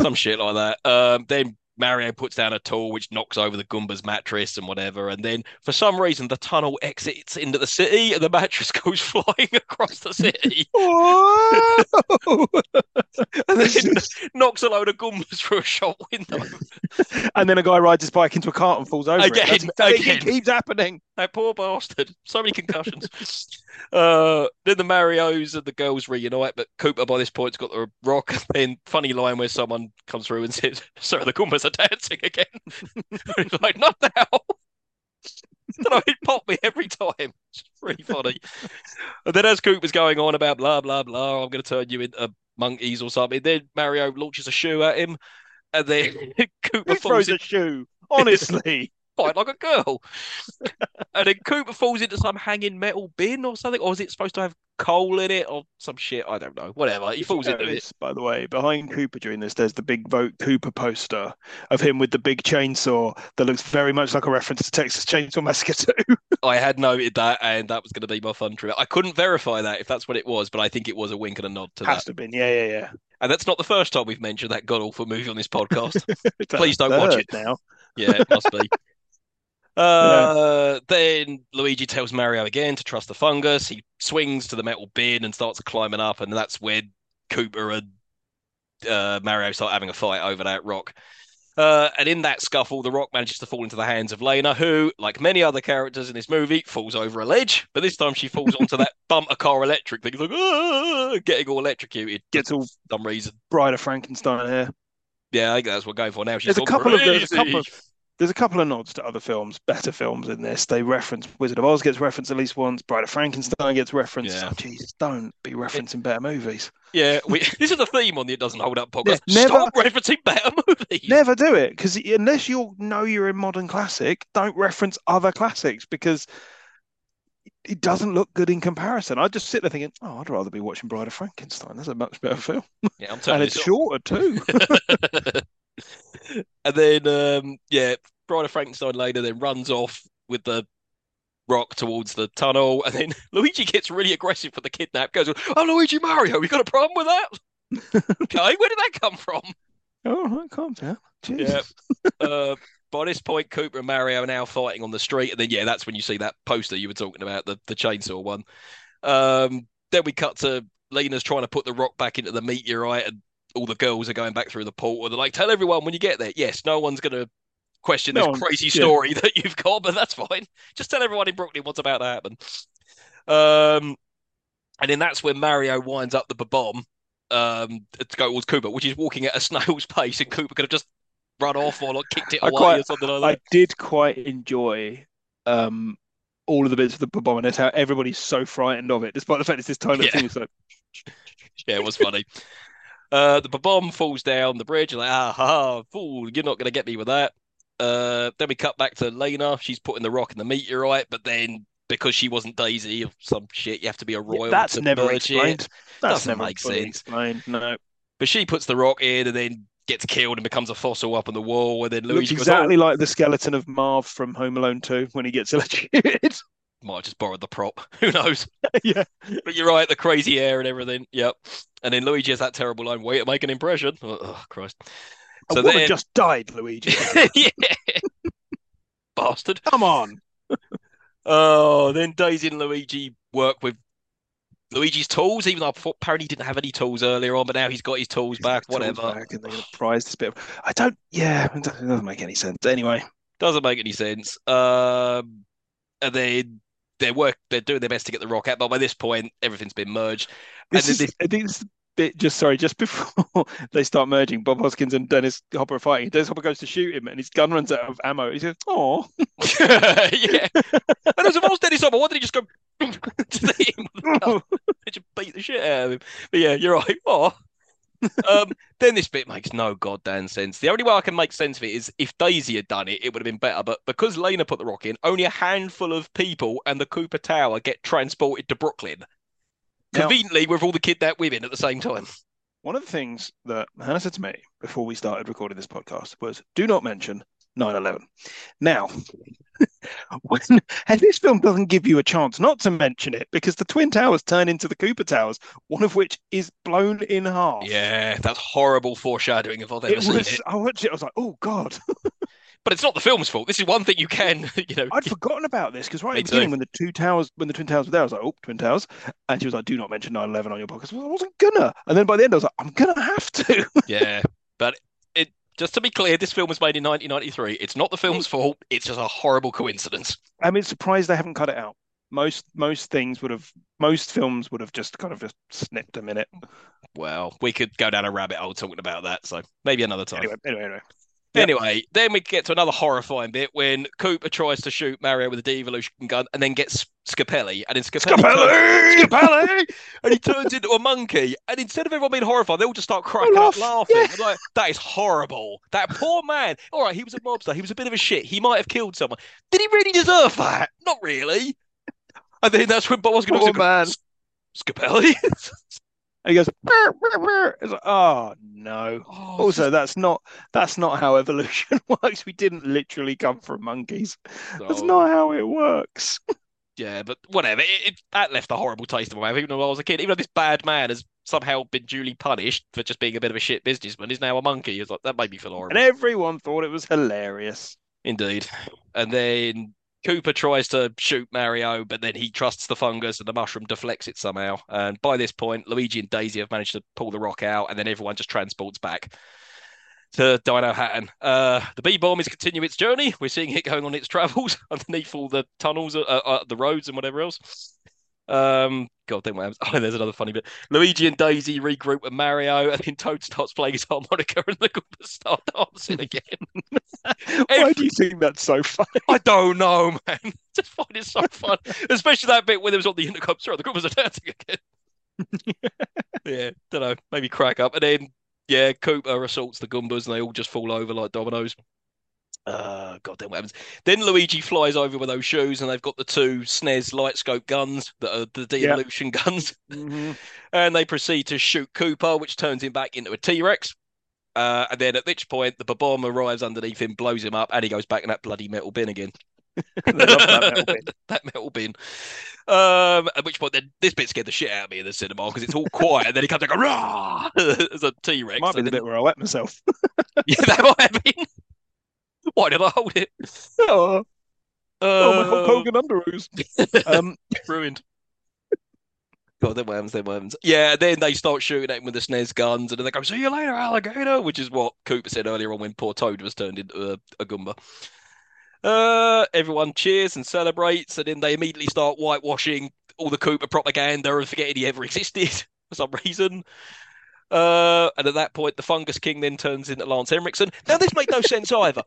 some shit like that. Um, then Mario puts down a tool which knocks over the Goomba's mattress and whatever. And then for some reason, the tunnel exits into the city and the mattress goes flying across the city Whoa! and then knocks a load of Goombas through a shop window. and then a guy rides his bike into a cart and falls over it. Again, exactly- again. It keeps happening. That poor bastard. So many concussions. uh, then the Marios and the girls reunite, but Koopa by this point's got the rock. And Then funny line where someone comes through and says, "Sorry, the Goombas are dancing again." He's like, "Not now." know, it popped me every time. It's pretty funny. And then as Coop was going on about blah blah blah, I'm going to turn you into monkeys or something. Then Mario launches a shoe at him, and then Koopa Who throws in a shoe? Honestly. Fight like a girl. and then Koopa falls into some hanging metal bin or something, or is it supposed to have coal in it or some shit? I don't know. Whatever. He falls into it. This, by the way, behind Koopa during this, there's the big Vote Koopa poster of him with the big chainsaw that looks very much like a reference to Texas Chainsaw Massacre 2. I had noted that, and that was going to be my fun trivia. I couldn't verify that if that's what it was, but I think it was a wink and a nod to Has that. to have been. Yeah, yeah, yeah. And that's not the first time we've mentioned that god awful movie on this podcast. Please don't watch it. now. Yeah, it must be. Uh, then Luigi tells Mario again to trust the fungus. He swings to the metal bin and starts climbing up, and that's when Koopa and uh, Mario start having a fight over that rock. Uh, and in that scuffle, the rock manages to fall into the hands of Lena, who, like many other characters in this movie, falls over a ledge. But this time she falls onto that bumper car electric thing, like, "Ah," getting all electrocuted Gets all some reason. Bride of Frankenstein here. Yeah, I think that's what we're going for now. She's There's a couple of there's a couple of there's a couple of nods to other films, better films in this. They reference Wizard of Oz gets referenced at least once. Bride of Frankenstein gets referenced. Yeah. Oh, Jesus, don't be referencing better movies. Yeah, we, this is a theme on the It Doesn't Hold Up podcast. Yeah, never- Stop referencing better movies. Never do it because unless you know you're in modern classic, don't reference other classics because it doesn't look good in comparison. I just sit there thinking, oh, I'd rather be watching Bride of Frankenstein. That's a much better film, Yeah, I'm and it's shorter too. and then, um, yeah, Bride of Frankenstein later then runs off with the rock towards the tunnel, and then Luigi gets really aggressive for the kidnap. Goes, "Oh, Luigi Mario, you got a problem with that?" okay, where did that come from? Oh, calm down. Yeah. uh, by this point, Koopa and Mario are now fighting on the street, and then yeah, that's when you see that poster you were talking about, the the chainsaw one. Um, then we cut to Lena's trying to put the rock back into the meteorite, and all the girls are going back through the portal. They're like, "Tell everyone when you get there." Yes, no one's gonna question this No one- crazy yeah. story that you've got, but that's fine. Just tell everyone in Brooklyn what's about to happen. Um, and then that's when Mario winds up the bomb um to go towards Koopa, which is walking at a snail's pace, and Koopa could have just run off or like kicked it away quite- or something like I that. did quite enjoy um, all of the bits of the bomb and how everybody's so frightened of it, despite the fact it's this tiny Yeah. thing. Like, Yeah, it was funny. Uh, the bomb falls down the bridge. Like, ah, ha, fool, you're not going to get me with that. Uh, then we cut back to Lena. She's putting the rock in the meteorite, but then because she wasn't Daisy or some shit, you have to be a royal that's to never it. explained. That's Doesn't never make sense. explained. No, But she puts the rock in and then gets killed and becomes a fossil up on the wall. And then looks Luigi goes, exactly like the skeleton of Marv from Home Alone 2 when he gets electrocuted. Might have just borrowed the prop. Who knows? yeah, But you're right, the crazy hair and everything. Yep. And then Luigi has that terrible line, way to make an impression. Oh, oh, Christ. a So woman then- just died, Luigi. yeah. Bastard. Come on. Oh, then Daisy and Luigi work with Luigi's tools, even though apparently he didn't have any tools earlier on, but now he's got his tools back, Tools whatever. back and they're going to prize this bit. of- I don't. Yeah, doesn't it doesn't make any sense. Anyway, Doesn't make any sense. Um, and then they work, they're doing their best to get the rock out, but by this point, everything's been merged. this And is. this- I think this a bit. Just sorry, just before they start merging, Bob Hoskins and Dennis Hopper are fighting. Dennis Hopper goes to shoot him, and his gun runs out of ammo. He says, "Oh, yeah. And as if was Dennis Hopper, why did he just go to hit him with the gun? They just beat the shit out of him. But yeah, you're right. Oh. Um, then this bit makes no goddamn sense. The only way I can make sense of it is if Daisy had done it, it would have been better. But because Lena put the rock in, only a handful of people and the Koopa Tower get transported to Brooklyn. Now- Conveniently, with all the kidnapped women at the same time. One of the things that Hannah said to me before we started recording this podcast was do not mention 9 11. Now, when, and this film doesn't give you a chance not to mention it because the Twin Towers turn into the Koopa Towers, one of which is blown in half. Yeah, that's horrible foreshadowing if I've ever It seen was, it. I watched it, I was like, oh God. But it's not the film's fault. This is one thing you can, you know. I'd forgotten about this because right at the beginning, too. when the two towers, when the Twin Towers were there, I was like, oh, Twin Towers. And she was like, do not mention 9 11 on your podcast. I wasn't gonna. And then by the end, I was like, I'm gonna have to. Yeah, but just to be clear, this film was made in 1993. It's not the film's fault. It's just a horrible coincidence. I mean, surprised they haven't cut it out. Most most things would have, most films would have just kind of just snipped a minute. Well, we could go down a rabbit hole talking about that, so maybe another time. Anyway, anyway, anyway. Yep. Anyway, then we get to another horrifying bit when Koopa tries to shoot Mario with a de-evolution gun and then gets Scapelli, and then Scapelli, turns- Scapelli! Scapelli, and he turns into a monkey. And instead of everyone being horrified, they all just start cracking up laughing. yeah. Like, that is horrible. That poor man. All right, he was a mobster. He was a bit of a shit. He might have killed someone. Did he really deserve that? Not really. And then that's when Bob was going to man. Scapelli. And he goes, "Brr, brr, brr." It's like, oh no. Oh, Also, that's not that's not how evolution works. We didn't literally come from monkeys. That's oh. not how it works. Yeah, but whatever. It, it, that left a horrible taste in my mouth, even though I was a kid. Even though this bad man has somehow been duly punished for just being a bit of a shit businessman, he's now a monkey. It's like that made me feel horrible. And everyone thought it was hilarious. Indeed. And then Koopa tries to shoot Mario, but then he trusts the fungus and the mushroom deflects it somehow. And by this point, Luigi and Daisy have managed to pull the rock out, and then everyone just transports back to Dinohattan. Uh, the B bomb is continuing its journey. We're seeing it going on its travels underneath all the tunnels, uh, uh, the roads, and whatever else. Um, God, then what happens? Oh, there's another funny bit. Luigi and Daisy regroup with Mario, and then Toad starts playing his harmonica, and the Goombas start dancing again. Why Every- do you think that's so funny? I don't know, man. Just find it so fun, especially that bit where there was on the intercom. Sorry, the group was dancing again. yeah, don't know. Maybe crack up, and then yeah, Koopa assaults the Goombas, and they all just fall over like dominoes. Uh, God damn what happens. Then Luigi flies over with those shoes, and they've got the two SNES light scope guns that are the de-evolution guns, Mhm. and they proceed to shoot Koopa, which turns him back into a T-Rex. Uh, and then at which point the bomb arrives underneath him, blows him up, and he goes back in that bloody metal bin again. That metal bin. that metal bin. Um, at which point, then this bit scared the shit out of me in the cinema because it's all quiet, and then he comes like a rah as a T Rex. Might be the bit where I wet myself. yeah, that might have been. Why did I hold it? oh, oh, my Hulk Uh, Hogan underoos. Um, ruined. God, they're worms, they're worms. Yeah, then they start shooting at him with the SNES guns, and then they go, "See you later, alligator," which is what Koopa said earlier on when poor Toad was turned into a, a Goomba. Uh, everyone cheers and celebrates, and then they immediately start whitewashing all the Koopa propaganda and forgetting he ever existed for some reason. Uh, and at that point, the Fungus King then turns into Lance Henriksen. Now, this made no sense either.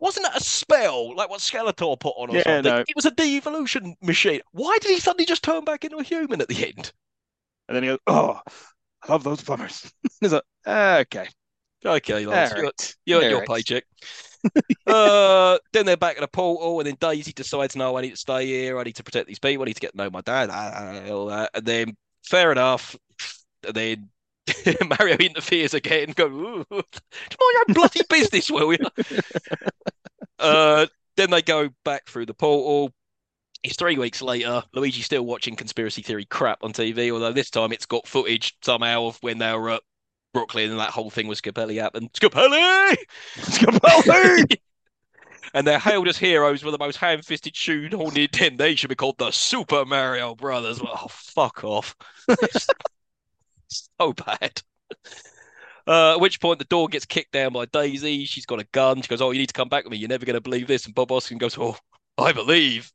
Wasn't that a spell like what Skeletor put on or Yeah, something? no. It was a de-evolution machine. Why did he suddenly just turn back into a human at the end? and then he goes, "Oh, I love those plumbers." He's like, "Okay, Okay, Lance, you're, right, you're all your right." paycheck. uh, then they're back at the portal, and then Daisy decides, no, I need to stay here. I need to protect these people. I need to get to know my dad. ah, all that. And then, fair enough. And then Mario interferes again. Go, "Ooh, it's my own bloody business, will you? Uh, then they go back through the portal. It's three weeks later. Luigi's still watching conspiracy theory crap on TV, although this time it's got footage somehow of when they were at Brooklyn and that whole thing with Scapelli happened. Scapelli! Scapelli! and they're hailed as heroes with the most ham-fisted shoe-horned then they should be called the Super Mario Brothers. Oh, fuck off. So bad. Uh, at which point the door gets kicked down by Daisy. She's got a gun. She goes, "Oh, you need to come back with me. You're never going to believe this." And Bob Hoskins goes, "Oh, I believe."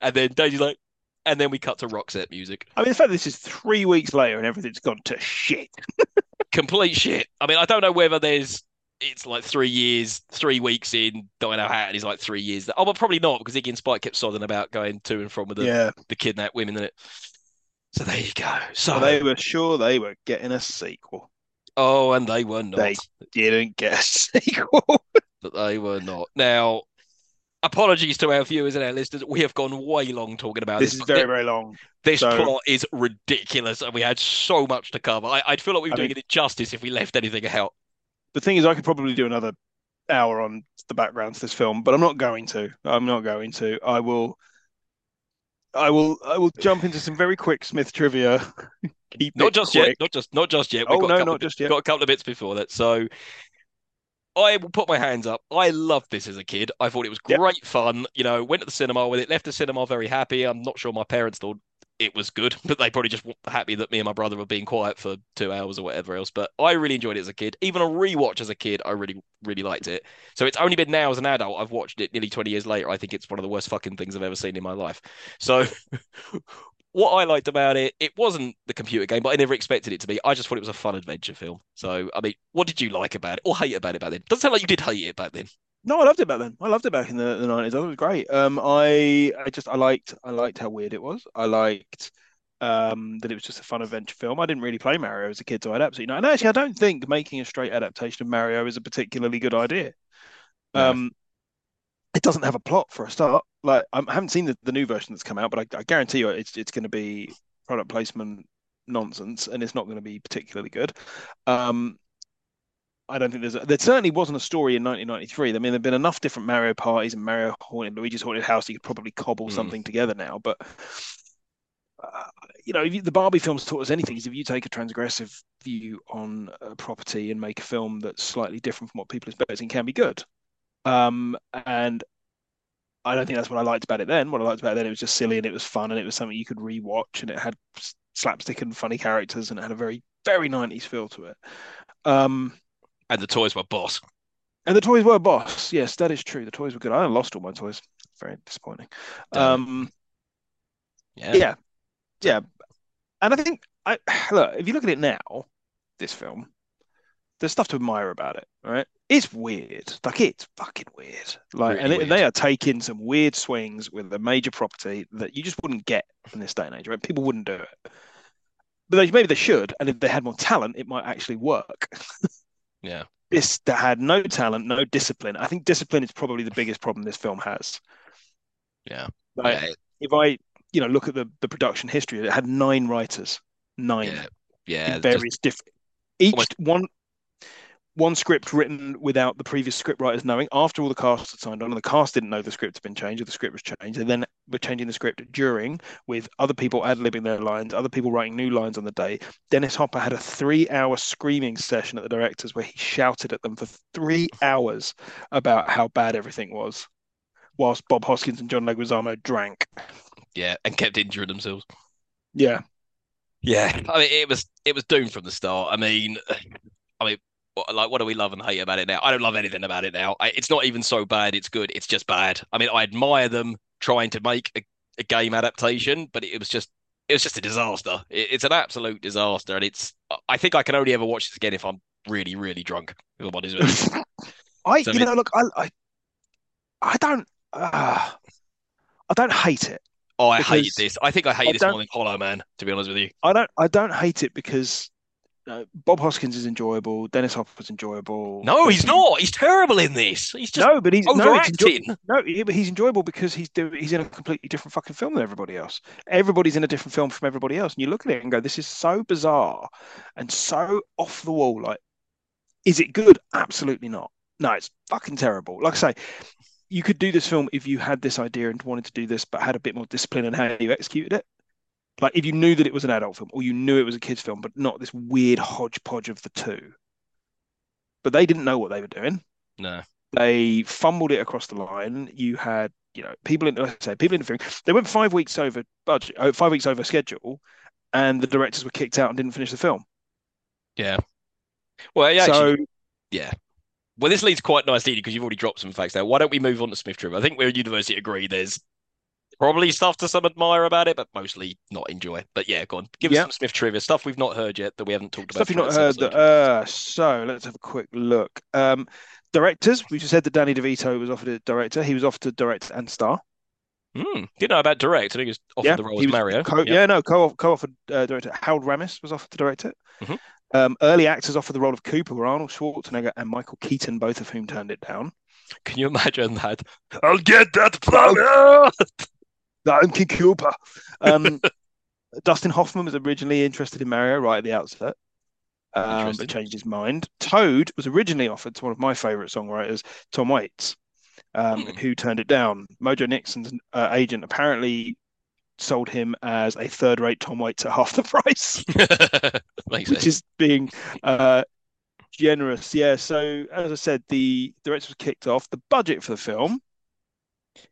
And then Daisy's like, and then we cut to rock set music. I mean, the fact that this is three weeks later and everything's gone to shit. Complete shit. I mean, I don't know whether there's it's like three years, three weeks in Dinohattan is like three years. Oh, but probably not because Iggy and Spike kept sodding about going to and from with the, Yeah, the kidnapped women in it. So there you go. So so they were sure they were getting a sequel. oh, and they were not. They didn't get a sequel. but they were not. Now, apologies to our viewers and our listeners. We have gone way long talking about this this. is very, very long. This so- plot is ridiculous, and we had so much to cover. I, I'd feel like we were I doing mean- it justice if we left anything out. The thing is, I could probably do another hour on the background to this film, but I'm not going to. I'm not going to. I will. I will. I will jump into some very quick Smith trivia. Keep Not just yet. Not just not just yet. Oh We've got no, not just yet. got a couple of bits before that. So I will put my hands up. I loved this as a kid. I thought it was Yep. great fun. You know, went to the cinema with it, left the cinema very happy. I'm not sure my parents thought it was good, but they probably just were happy that me and my brother were being quiet for two hours or whatever else. But I really enjoyed it as a kid. Even a rewatch as a kid, I really, really liked it. So it's only been now as an adult I've watched it nearly 20 years later. I think it's one of the worst fucking things I've ever seen in my life. So what I liked about it, it wasn't the computer game, but I never expected it to be. I just thought it was a fun adventure film. So, I mean, what did you like about it or hate about it back then? Doesn't sound like you did hate it back then. No, I loved it back then. I loved it back in the, the 90s. I thought it was great. Um, I I just I liked I liked how weird it was. I liked um that it was just a fun adventure film. I didn't really play Mario as a kid, so I'd absolutely not. And actually, I don't think making a straight adaptation of Mario is a particularly good idea. Um, it doesn't have a plot for a start. Like I haven't seen the, the new version that's come out, but I, I guarantee you it's it's going to be product placement nonsense, and it's not going to be particularly good. Um, I don't think there's a, there certainly wasn't a story in 1993. I mean, there've been enough different Mario parties and Mario Haunted Luigi's Haunted House. You could probably cobble Hmm. something together now, but uh, you know, if you, the Barbie films taught us anything, is if you take a transgressive view on a property and make a film that's slightly different from what people expect, it can be good. Um, and I don't think that's what I liked about it then. What I liked about it then, it was just silly and it was fun and it was something you could rewatch and it had slapstick and funny characters and it had a very, very 90s feel to it. Um, And the toys were boss. and the toys were boss. Yes, that is true. The toys were good. I lost all my toys. Very disappointing. Um, Yeah. yeah, yeah. And I think I look if you look at it now, this film, there's stuff to admire about it, right? It's weird, like it's fucking weird, like, Really and, weird. they are taking some weird swings with a major property that you just wouldn't get in this day and age, right? People wouldn't do it, but they, maybe they should, and if they had more talent, it might actually work. Yeah. This that had no talent, no discipline. I think discipline is probably the biggest problem this film has. Yeah. Like, Yeah. if I, you know, look at the the production history, it had nine writers, nine Yeah. Yeah. just- various different. Each almost- one, one script written without the previous script writers knowing after all the cast had signed on and the cast didn't know the script had been changed or the script was changed and then were changing the script during with other people ad-libbing their lines other people writing new lines on the day dennis hopper had a three-hour screaming session at the directors where he shouted at them for three hours about how bad everything was whilst bob hoskins and john leguizamo drank Yeah, and kept injuring themselves. yeah Yeah, I mean, it was it was doomed from the start. I mean, I mean, what, like, what do we love and hate about it now? I don't love anything about it now. I, it's not even so bad; it's good. It's just bad. I mean, I admire them trying to make a, a game adaptation, but it was just it was just a disaster. It, it's an absolute disaster, and it's. I think I can only ever watch this again if I'm really, really drunk. If I'm honest with you. i So you it- know look i i, I don't uh, i don't hate it Oh, I hate this. I think I hate I this more than Hollow Man. To be honest with you. I don't I don't hate it because uh, Bob Hoskins is enjoyable, Dennis Hopper's enjoyable. No, he's not. He's terrible in this. He's just No, but he's no, it's enjoy- overacting. no, but he's enjoyable because he's doing he's in a completely different fucking film than everybody else. Everybody's in a different film from everybody else, and you look at it and go, "This is so bizarre and so off the wall." Like, is it good? Absolutely not. No, it's fucking terrible. Like I say, you could do this film if you had this idea and wanted to do this, but had a bit more discipline in how you executed it. Like if you knew that it was an adult film or you knew it was a kids film, but not this weird hodgepodge of the two. But they didn't know what they were doing. No. They fumbled it across the line. You had, you know, people in, like I say, people interfering. They went five weeks over budget, 5 weeks over schedule, and the directors were kicked out and didn't finish the film. Yeah. Well, yeah, actually, so yeah. Well, this leads quite nicely because you've already dropped some facts there. Why don't we move on to Smith Trivia? I think we're universally agree. There's probably stuff to some admire about it, but mostly not enjoy. But yeah, go on. Give us some Smith Trivia stuff we've not heard yet that we haven't talked about. stuff you've not heard. That, uh, so let's have a quick look. Um, directors. We just said that Danny DeVito was offered a director. He was offered to direct and star. Hmm. Didn't know about direct. I think he was offered Yeah, the role as Mario. Co- Yeah. Yeah, no, co co-offered uh, director Harold Ramis was offered to direct it. Mhm. Um, early actors offered the role of Koopa were Arnold Schwarzenegger and Michael Keaton, both of whom turned it down. Can you imagine that? I'll get that planet. I'm King Koopa. Um, Dustin Hoffman was originally interested in Mario right at the outset, um, but changed his mind. Toad was originally offered to one of my favorite songwriters, Tom Waits, um, Hmm. who turned it down. Mojo Nixon's uh, agent apparently sold him as a third-rate Tom Waits at half the price. Makes which sense. is being uh, generous. Yeah. So as I said, the director was kicked off. The budget for the film.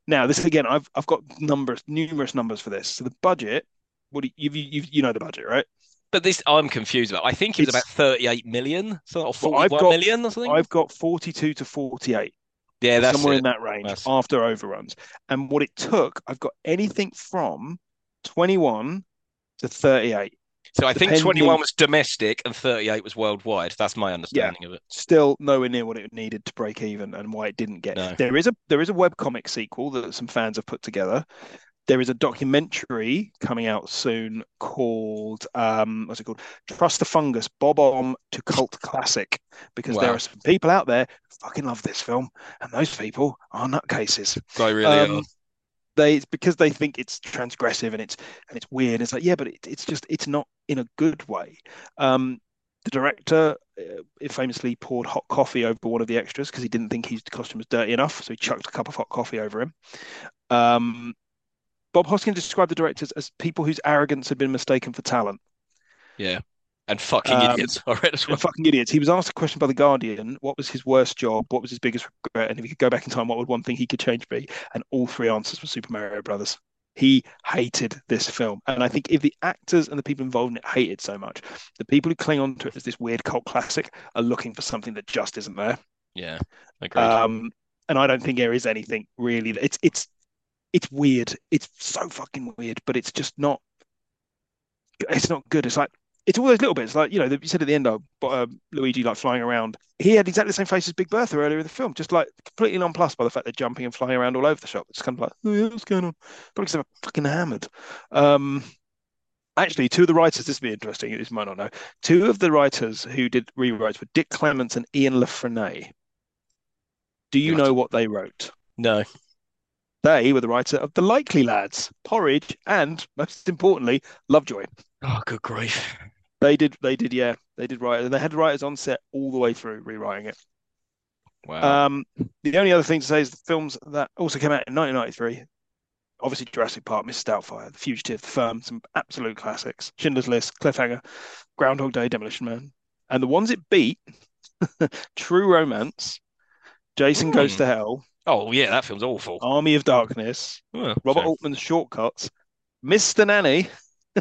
Now, this again, I've I've got numbers, numerous numbers for this. So the budget. What do you you you, know the budget, right? But this I'm confused about. I think it was about 38 million, so or Well, I've 41 got- million or something. I've got forty-two to forty-eight, Yeah, that's somewhere it. in that range That's- after overruns. And what it took, I've got anything from twenty-one to thirty-eight. So I think Depending- 21 was domestic and 38 was worldwide. That's my understanding of it. still nowhere near what it needed to break even and why it didn't get. No. There is a there is a webcomic sequel that some fans have put together. There is a documentary coming out soon called um what's it called? Trust the Fungus, Bob Om to Cult Classic. Because there are some people out there who fucking love this film, and those people are nutcases. They really Um, are. They it's because they think it's transgressive and it's and it's weird. It's like yeah, but it, it's just it's not in a good way. Um, the director uh, famously poured hot coffee over one of the extras because he didn't think his costume was dirty enough, so he chucked a cup of hot coffee over him. Um, Bob Hoskins described the directors as people whose arrogance had been mistaken for talent. Yeah. And fucking um, idiots. I read as well. Fucking idiots. He was asked a question by the Guardian: What was his worst job? What was his biggest regret? And if he could go back in time, what would one thing he could change be? And all three answers were Super Mario Brothers. He hated this film, and I think if the actors and the people involved in it hate it so much, the people who cling on to it as this weird cult classic are looking for something that just isn't there. Yeah. Agreed. Um, and I don't think there is anything really. It's it's it's weird. It's so fucking weird, but it's just not. It's not good. It's like it's all those little bits, like you know, you said at the end of um, Luigi like flying around. He had exactly the same face as Big Bertha earlier in the film, just like completely nonplussed by the fact they're jumping and flying around all over the shop. It's kind of like, oh yeah, what's going on? Probably because they're fucking hammered. Um, actually, two of the writers. This would be interesting. You might not know. Two of the writers who did rewrites were Dick Clements and Ian La Frenais. Do you Right. know what they wrote? no. They were the writer of The Likely Lads, Porridge, and most importantly, Lovejoy. Oh, good grief. They did, they did, yeah. They did write, and they had writers on set all the way through rewriting it. Wow. Um, the only other thing to say is the films that also came out in 1993. Obviously, Jurassic Park, Mrs. Doubtfire, The Fugitive, The Firm, some absolute classics. Schindler's List, Cliffhanger, Groundhog Day, Demolition Man, and the ones it beat: True Romance, Jason Goes Hmm. to Hell, Oh yeah, that film's awful. Army of Darkness, Oh, Robert so- Altman's Shortcuts, Mr. Nanny,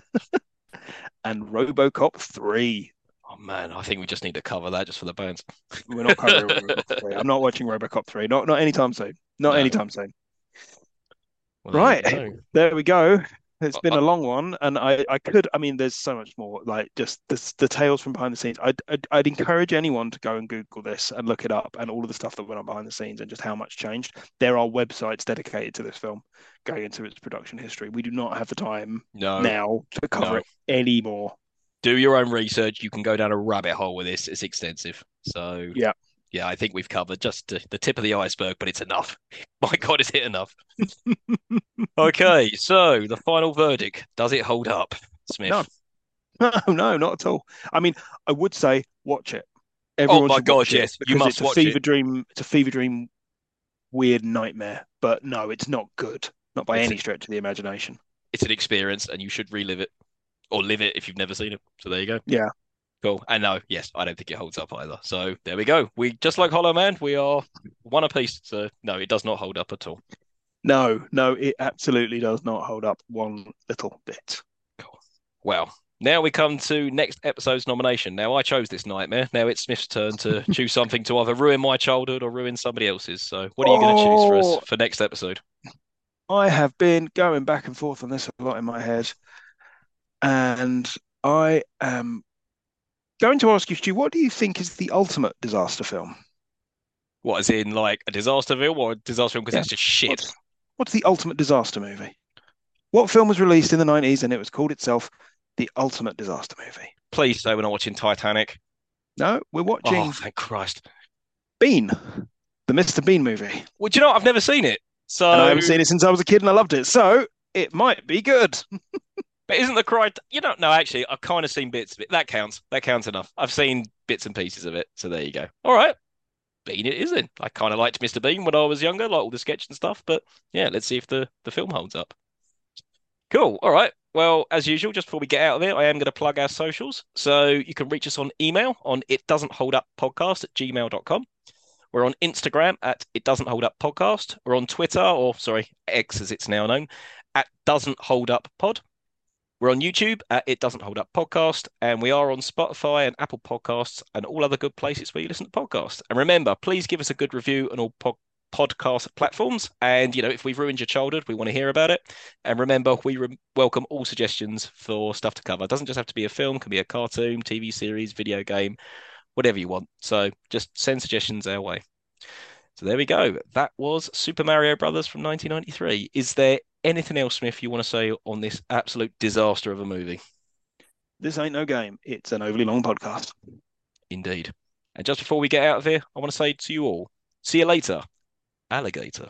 and RoboCop 3. Oh man, I think we just need to cover that just for the bones. We're not covering RoboCop 3. I'm not watching RoboCop 3. Not not anytime soon. Not No. anytime soon. Well, Right. There we go. It's been a long one, and I, I could, I mean, there's so much more, like just the, the tales from behind the scenes. I'd, I'd, I'd encourage anyone to go and Google this and look it up and all of the stuff that went on behind the scenes and just how much changed. There are websites dedicated to this film going into its production history. We do not have the time No, now to cover No. it anymore. do your own research. You can go down a rabbit hole with this. It's extensive. So Yeah. Yeah, I think we've covered just the, tip of the iceberg, but it's enough. My God, is it enough? Okay, so the final verdict. Does it hold up, Smith? No. No, no, not at all. I mean, I would say watch it. Oh Everyone Oh my God, yes, you must it's a watch fever it. dream. It's a fever dream, weird nightmare. But no, it's not good. Not by It's- any stretch of the imagination. It's an experience and you should relive it or live it if you've never seen it. So there you go. Yeah. Cool. And no, yes, I don't think it holds up either. So there we go. We just like Hollow Man, we are one apiece. So no, it does not hold up at all. No, no, it absolutely does not hold up one little bit. Well, now we come to next episode's nomination. Now I chose this nightmare. Now it's Smith's turn to choose something to either ruin my childhood or ruin somebody else's. So what are you going to choose for Oh. us for next episode? I have been going back and forth on this a lot in my head, and I am going to ask you, Stew, what do you think is the ultimate disaster film? What is in like a disaster film or a disaster film because Yeah. it's just shit? What's, what's the ultimate disaster movie? What film was released in the 90s and it was called itself the ultimate disaster movie? Please say we're not watching Titanic. No, we're watching Oh, thank Christ. Bean, the Mr. Bean movie. Well, do you know what? I've never seen it. So, And I haven't seen it since I was a kid and I loved it. So it might be good. but isn't the cry? You don't know, actually, I've kind of seen bits of it. That counts. That counts enough. I've seen bits and pieces of it. So there you go. All right. Bean it is in. I kind of liked Mr. Bean when I was younger, like all the sketch and stuff. But yeah, let's see if the, the film holds up. Cool. All right. Well, as usual, just before we get out of here, I am going to plug our socials. So you can reach us on email on it doesn't hold up podcast at gmail.com. We're on Instagram at it doesn't hold up podcast. We're on Twitter, or sorry, X as it's now known, at doesn't hold up pod. We're on YouTube It Doesn't Hold Up Podcast, and we are on Spotify and Apple Podcasts and all other good places where you listen to podcasts. And remember, please give us a good review on all pod- podcast platforms. And, you know, if we've ruined your childhood, we want to hear about it. And remember, we re- welcome all suggestions for stuff to cover. It doesn't just have to be a film, can be a cartoon, TV series, video game, whatever you want. So just send suggestions our way. So there we go. That was Super Mario Brothers from 1993. Is there anything else, Smith, you want to say on this absolute disaster of a movie? This ain't no game. It's an overly long podcast. Indeed. And just before we get out of here, I want to say to you all, see you later, alligator.